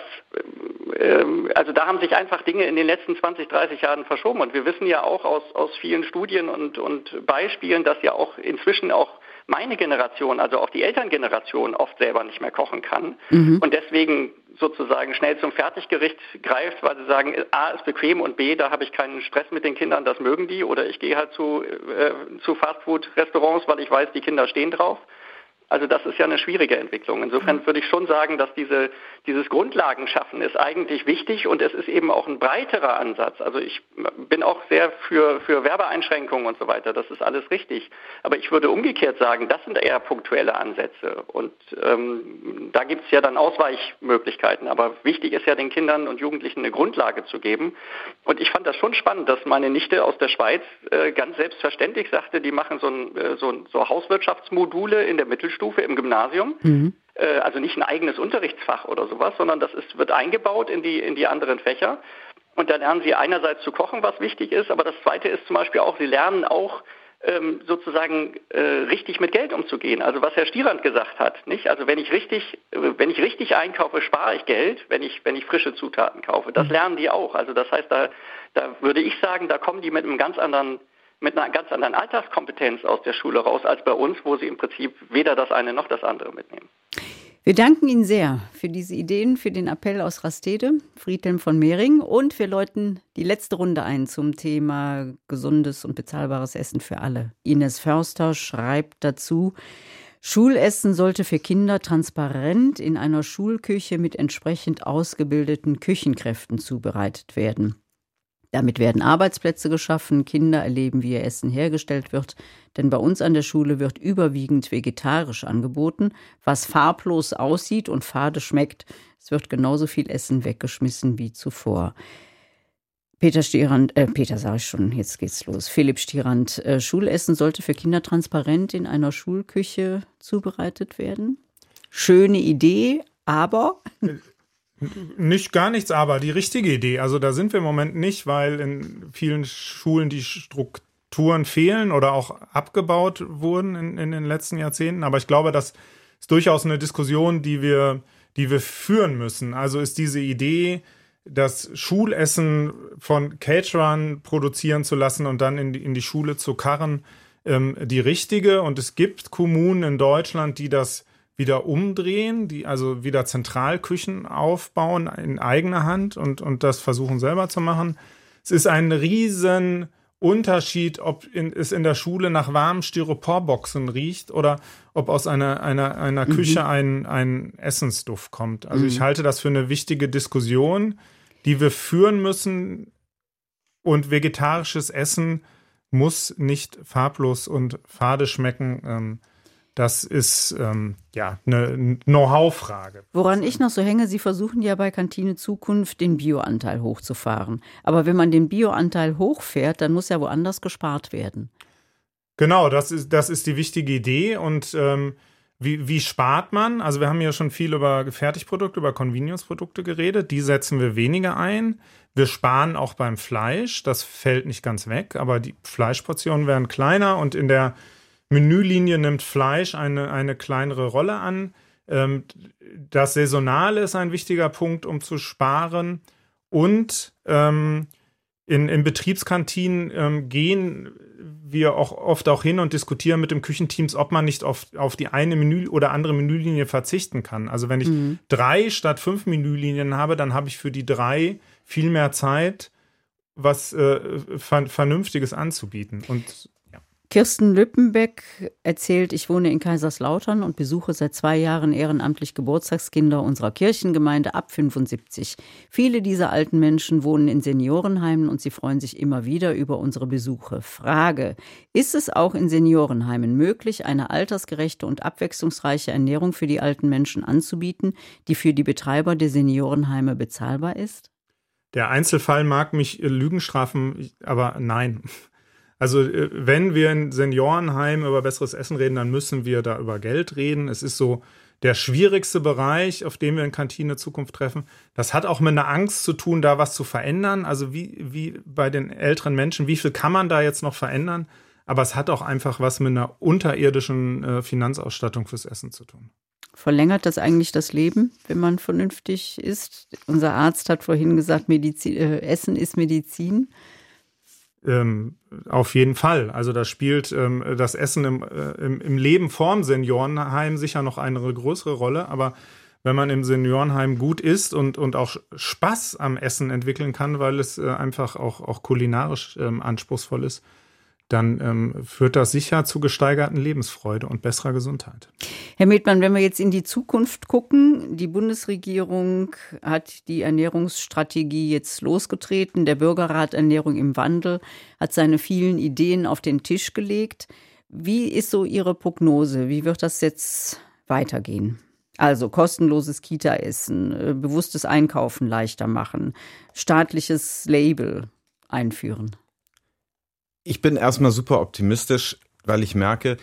ähm, also da haben sich einfach Dinge in den letzten 20, 30 Jahren verschoben. Und wir wissen ja auch aus, aus vielen Studien und, und Beispielen, dass ja auch inzwischen auch meine Generation, also auch die Elterngeneration, oft selber nicht mehr kochen kann mhm. und deswegen sozusagen schnell zum Fertiggericht greift, weil sie sagen, A ist bequem und B, da habe ich keinen Stress mit den Kindern, das mögen die, oder ich gehe halt zu, äh, zu Fastfood-Restaurants, weil ich weiß, die Kinder stehen drauf. Also das ist ja eine schwierige Entwicklung. Insofern würde ich schon sagen, dass diese, dieses Grundlagenschaffen ist eigentlich wichtig und es ist eben auch ein breiterer Ansatz. Also ich bin auch sehr für, für Werbeeinschränkungen und so weiter. Das ist alles richtig. Aber ich würde umgekehrt sagen, das sind eher punktuelle Ansätze. Und ähm, da gibt es ja dann Ausweichmöglichkeiten. Aber wichtig ist ja den Kindern und Jugendlichen eine Grundlage zu geben. Und ich fand das schon spannend, dass meine Nichte aus der Schweiz äh, ganz selbstverständlich sagte, die machen so, ein, äh, so, so Hauswirtschaftsmodule in der Mittelschule Mittelstufe im Gymnasium. Mhm. Äh, also nicht ein eigenes Unterrichtsfach oder sowas, sondern das ist, wird eingebaut in die, in die anderen Fächer. Und da lernen sie einerseits zu kochen, was wichtig ist, aber das zweite ist zum Beispiel auch, sie lernen auch ähm, sozusagen äh, richtig mit Geld umzugehen. Also was Herr Stierand gesagt hat, nicht? Also wenn ich richtig, äh, wenn ich richtig einkaufe, spare ich Geld, wenn ich, wenn ich frische Zutaten kaufe. Das mhm. lernen die auch. Also das heißt, da, da würde ich sagen, da kommen die mit einem ganz anderen mit einer ganz anderen Alltagskompetenz aus der Schule raus als bei uns, wo sie im Prinzip weder das eine noch das andere mitnehmen. Wir danken Ihnen sehr für diese Ideen, für den Appell aus Rastede, Friedhelm von Mehring. Und wir läuten die letzte Runde ein zum Thema gesundes und bezahlbares Essen für alle. Ines Förster schreibt dazu, Schulessen sollte für Kinder transparent in einer Schulküche mit entsprechend ausgebildeten Küchenkräften zubereitet werden. Damit werden Arbeitsplätze geschaffen, Kinder erleben, wie ihr Essen hergestellt wird, denn bei uns an der Schule wird überwiegend vegetarisch angeboten, was farblos aussieht und fade schmeckt. Es wird genauso viel Essen weggeschmissen wie zuvor. Peter Stierand, äh, Peter sage ich schon, jetzt geht's los. Philipp Stierand, äh, Schulessen sollte für Kinder transparent in einer Schulküche zubereitet werden. Schöne Idee, aber. Nicht gar nichts, aber die richtige Idee. Also da sind wir im Moment nicht, weil in vielen Schulen die Strukturen fehlen oder auch abgebaut wurden in, in den letzten Jahrzehnten. Aber ich glaube, das ist durchaus eine Diskussion, die wir, die wir führen müssen. Also ist diese Idee, das Schulessen von Caterern produzieren zu lassen und dann in die, in die Schule zu karren, ähm, die richtige. Und es gibt Kommunen in Deutschland, die das wieder umdrehen, die also wieder Zentralküchen aufbauen in eigener Hand und, und das versuchen selber zu machen. Es ist ein riesen Unterschied, ob in, es in der Schule nach warmen Styroporboxen riecht oder ob aus einer, einer, einer mhm. Küche ein, ein Essensduft kommt. Also mhm. ich halte das für eine wichtige Diskussion, die wir führen müssen. Und vegetarisches Essen muss nicht farblos und fade schmecken. Ähm, das ist ähm, ja eine Know-how-Frage. Woran ich noch so hänge, Sie versuchen ja bei Kantine Zukunft den Bioanteil hochzufahren. Aber wenn man den Bioanteil hochfährt, dann muss ja woanders gespart werden. Genau, das ist, das ist die wichtige Idee. Und ähm, wie, wie spart man? Also wir haben ja schon viel über Fertigprodukte, über Convenience-Produkte geredet. Die setzen wir weniger ein. Wir sparen auch beim Fleisch. Das fällt nicht ganz weg, aber die Fleischportionen werden kleiner und in der Menülinie nimmt Fleisch eine, eine kleinere Rolle an. Ähm, das Saisonale ist ein wichtiger Punkt, um zu sparen. Und ähm, in, in Betriebskantinen ähm, gehen wir auch oft auch hin und diskutieren mit dem Küchenteams, ob man nicht auf, auf die eine Menü oder andere Menülinie verzichten kann. Also wenn ich mhm. drei statt fünf Menülinien habe, dann habe ich für die drei viel mehr Zeit, was äh, Vernünftiges anzubieten. Und Kirsten Lüppenbeck erzählt, ich wohne in Kaiserslautern und besuche seit zwei Jahren ehrenamtlich Geburtstagskinder unserer Kirchengemeinde ab 75. Viele dieser alten Menschen wohnen in Seniorenheimen und sie freuen sich immer wieder über unsere Besuche. Frage, ist es auch in Seniorenheimen möglich, eine altersgerechte und abwechslungsreiche Ernährung für die alten Menschen anzubieten, die für die Betreiber der Seniorenheime bezahlbar ist? Der Einzelfall mag mich Lügen strafen, aber nein. Also äh, wenn wir in Seniorenheim über besseres Essen reden, dann müssen wir da über Geld reden. Es ist so der schwierigste Bereich, auf dem wir in Kantine Zukunft treffen. Das hat auch mit einer Angst zu tun, da was zu verändern. Also wie, wie bei den älteren Menschen, wie viel kann man da jetzt noch verändern? Aber es hat auch einfach was mit einer unterirdischen äh, Finanzausstattung fürs Essen zu tun. Verlängert das eigentlich das Leben, wenn man vernünftig isst? Unser Arzt hat vorhin gesagt, Medizin, äh, Essen ist Medizin. Ähm, auf jeden Fall. Also da spielt ähm, das Essen im, äh, im, im, Leben vorm Seniorenheim sicher noch eine größere Rolle. Aber wenn man im Seniorenheim gut isst und, und auch Spaß am Essen entwickeln kann, weil es äh, einfach auch, auch kulinarisch ähm, anspruchsvoll ist, dann ähm, führt das sicher zu gesteigerten Lebensfreude und besserer Gesundheit. Herr Medmann, wenn wir jetzt in die Zukunft gucken, die Bundesregierung hat die Ernährungsstrategie jetzt losgetreten, der Bürgerrat Ernährung im Wandel hat seine vielen Ideen auf den Tisch gelegt. Wie ist so Ihre Prognose? Wie wird das jetzt weitergehen? Also kostenloses Kita-Essen, äh, bewusstes Einkaufen leichter machen, staatliches Label einführen. Ich bin erstmal super optimistisch, weil ich merke,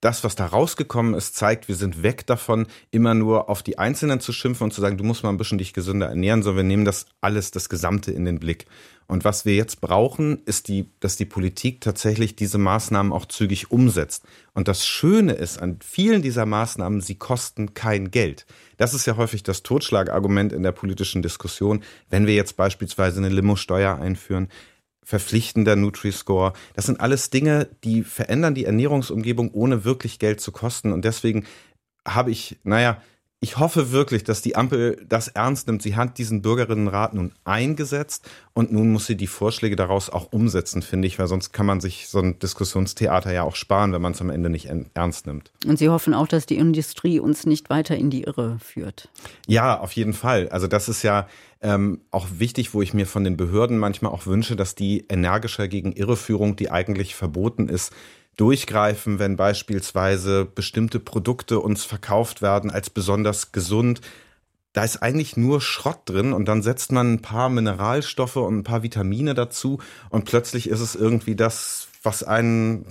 das, was da rausgekommen ist, zeigt, wir sind weg davon, immer nur auf die Einzelnen zu schimpfen und zu sagen, du musst mal ein bisschen dich gesünder ernähren, sondern wir nehmen das alles, das Gesamte in den Blick. Und was wir jetzt brauchen, ist die, dass die Politik tatsächlich diese Maßnahmen auch zügig umsetzt. Und das Schöne ist an vielen dieser Maßnahmen, sie kosten kein Geld. Das ist ja häufig das Totschlagargument in der politischen Diskussion. Wenn wir jetzt beispielsweise eine Limo-Steuer einführen, verpflichtender Nutri-Score. Das sind alles Dinge, die verändern die Ernährungsumgebung, ohne wirklich Geld zu kosten. Und deswegen habe ich, naja, ich hoffe wirklich, dass die Ampel das ernst nimmt. Sie hat diesen Bürgerinnenrat nun eingesetzt und nun muss sie die Vorschläge daraus auch umsetzen, finde ich, weil sonst kann man sich so ein Diskussionstheater ja auch sparen, wenn man es am Ende nicht ernst nimmt. Und Sie hoffen auch, dass die Industrie uns nicht weiter in die Irre führt. Ja, auf jeden Fall. Also das ist ja ähm, auch wichtig, wo ich mir von den Behörden manchmal auch wünsche, dass die energischer gegen Irreführung, die eigentlich verboten ist, durchgreifen, wenn beispielsweise bestimmte Produkte uns verkauft werden als besonders gesund. da ist eigentlich nur Schrott drin und dann setzt man ein paar Mineralstoffe und ein paar Vitamine dazu und plötzlich ist es irgendwie das, was einen,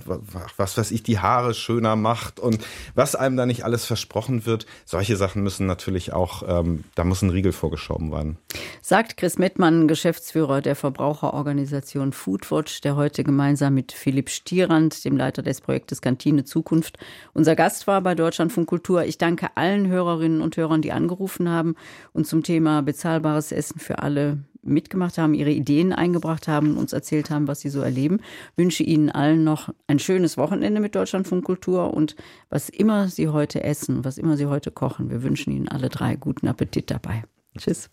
was weiß ich, die Haare schöner macht und was einem da nicht alles versprochen wird. Solche Sachen müssen natürlich auch, ähm, da muss ein Riegel vorgeschoben werden. Sagt Chris Mettmann, Geschäftsführer der Verbraucherorganisation Foodwatch, der heute gemeinsam mit Philipp Stierand, dem Leiter des Projektes Kantine Zukunft, unser Gast war bei Deutschlandfunk Kultur. Ich danke allen Hörerinnen und Hörern, die angerufen haben und zum Thema bezahlbares Essen für alle mitgemacht haben, ihre Ideen eingebracht haben, uns erzählt haben, was sie so erleben. Wünsche Ihnen allen noch ein schönes Wochenende mit Deutschlandfunk Kultur und was immer Sie heute essen, was immer Sie heute kochen. Wir wünschen Ihnen alle drei guten Appetit dabei. Tschüss.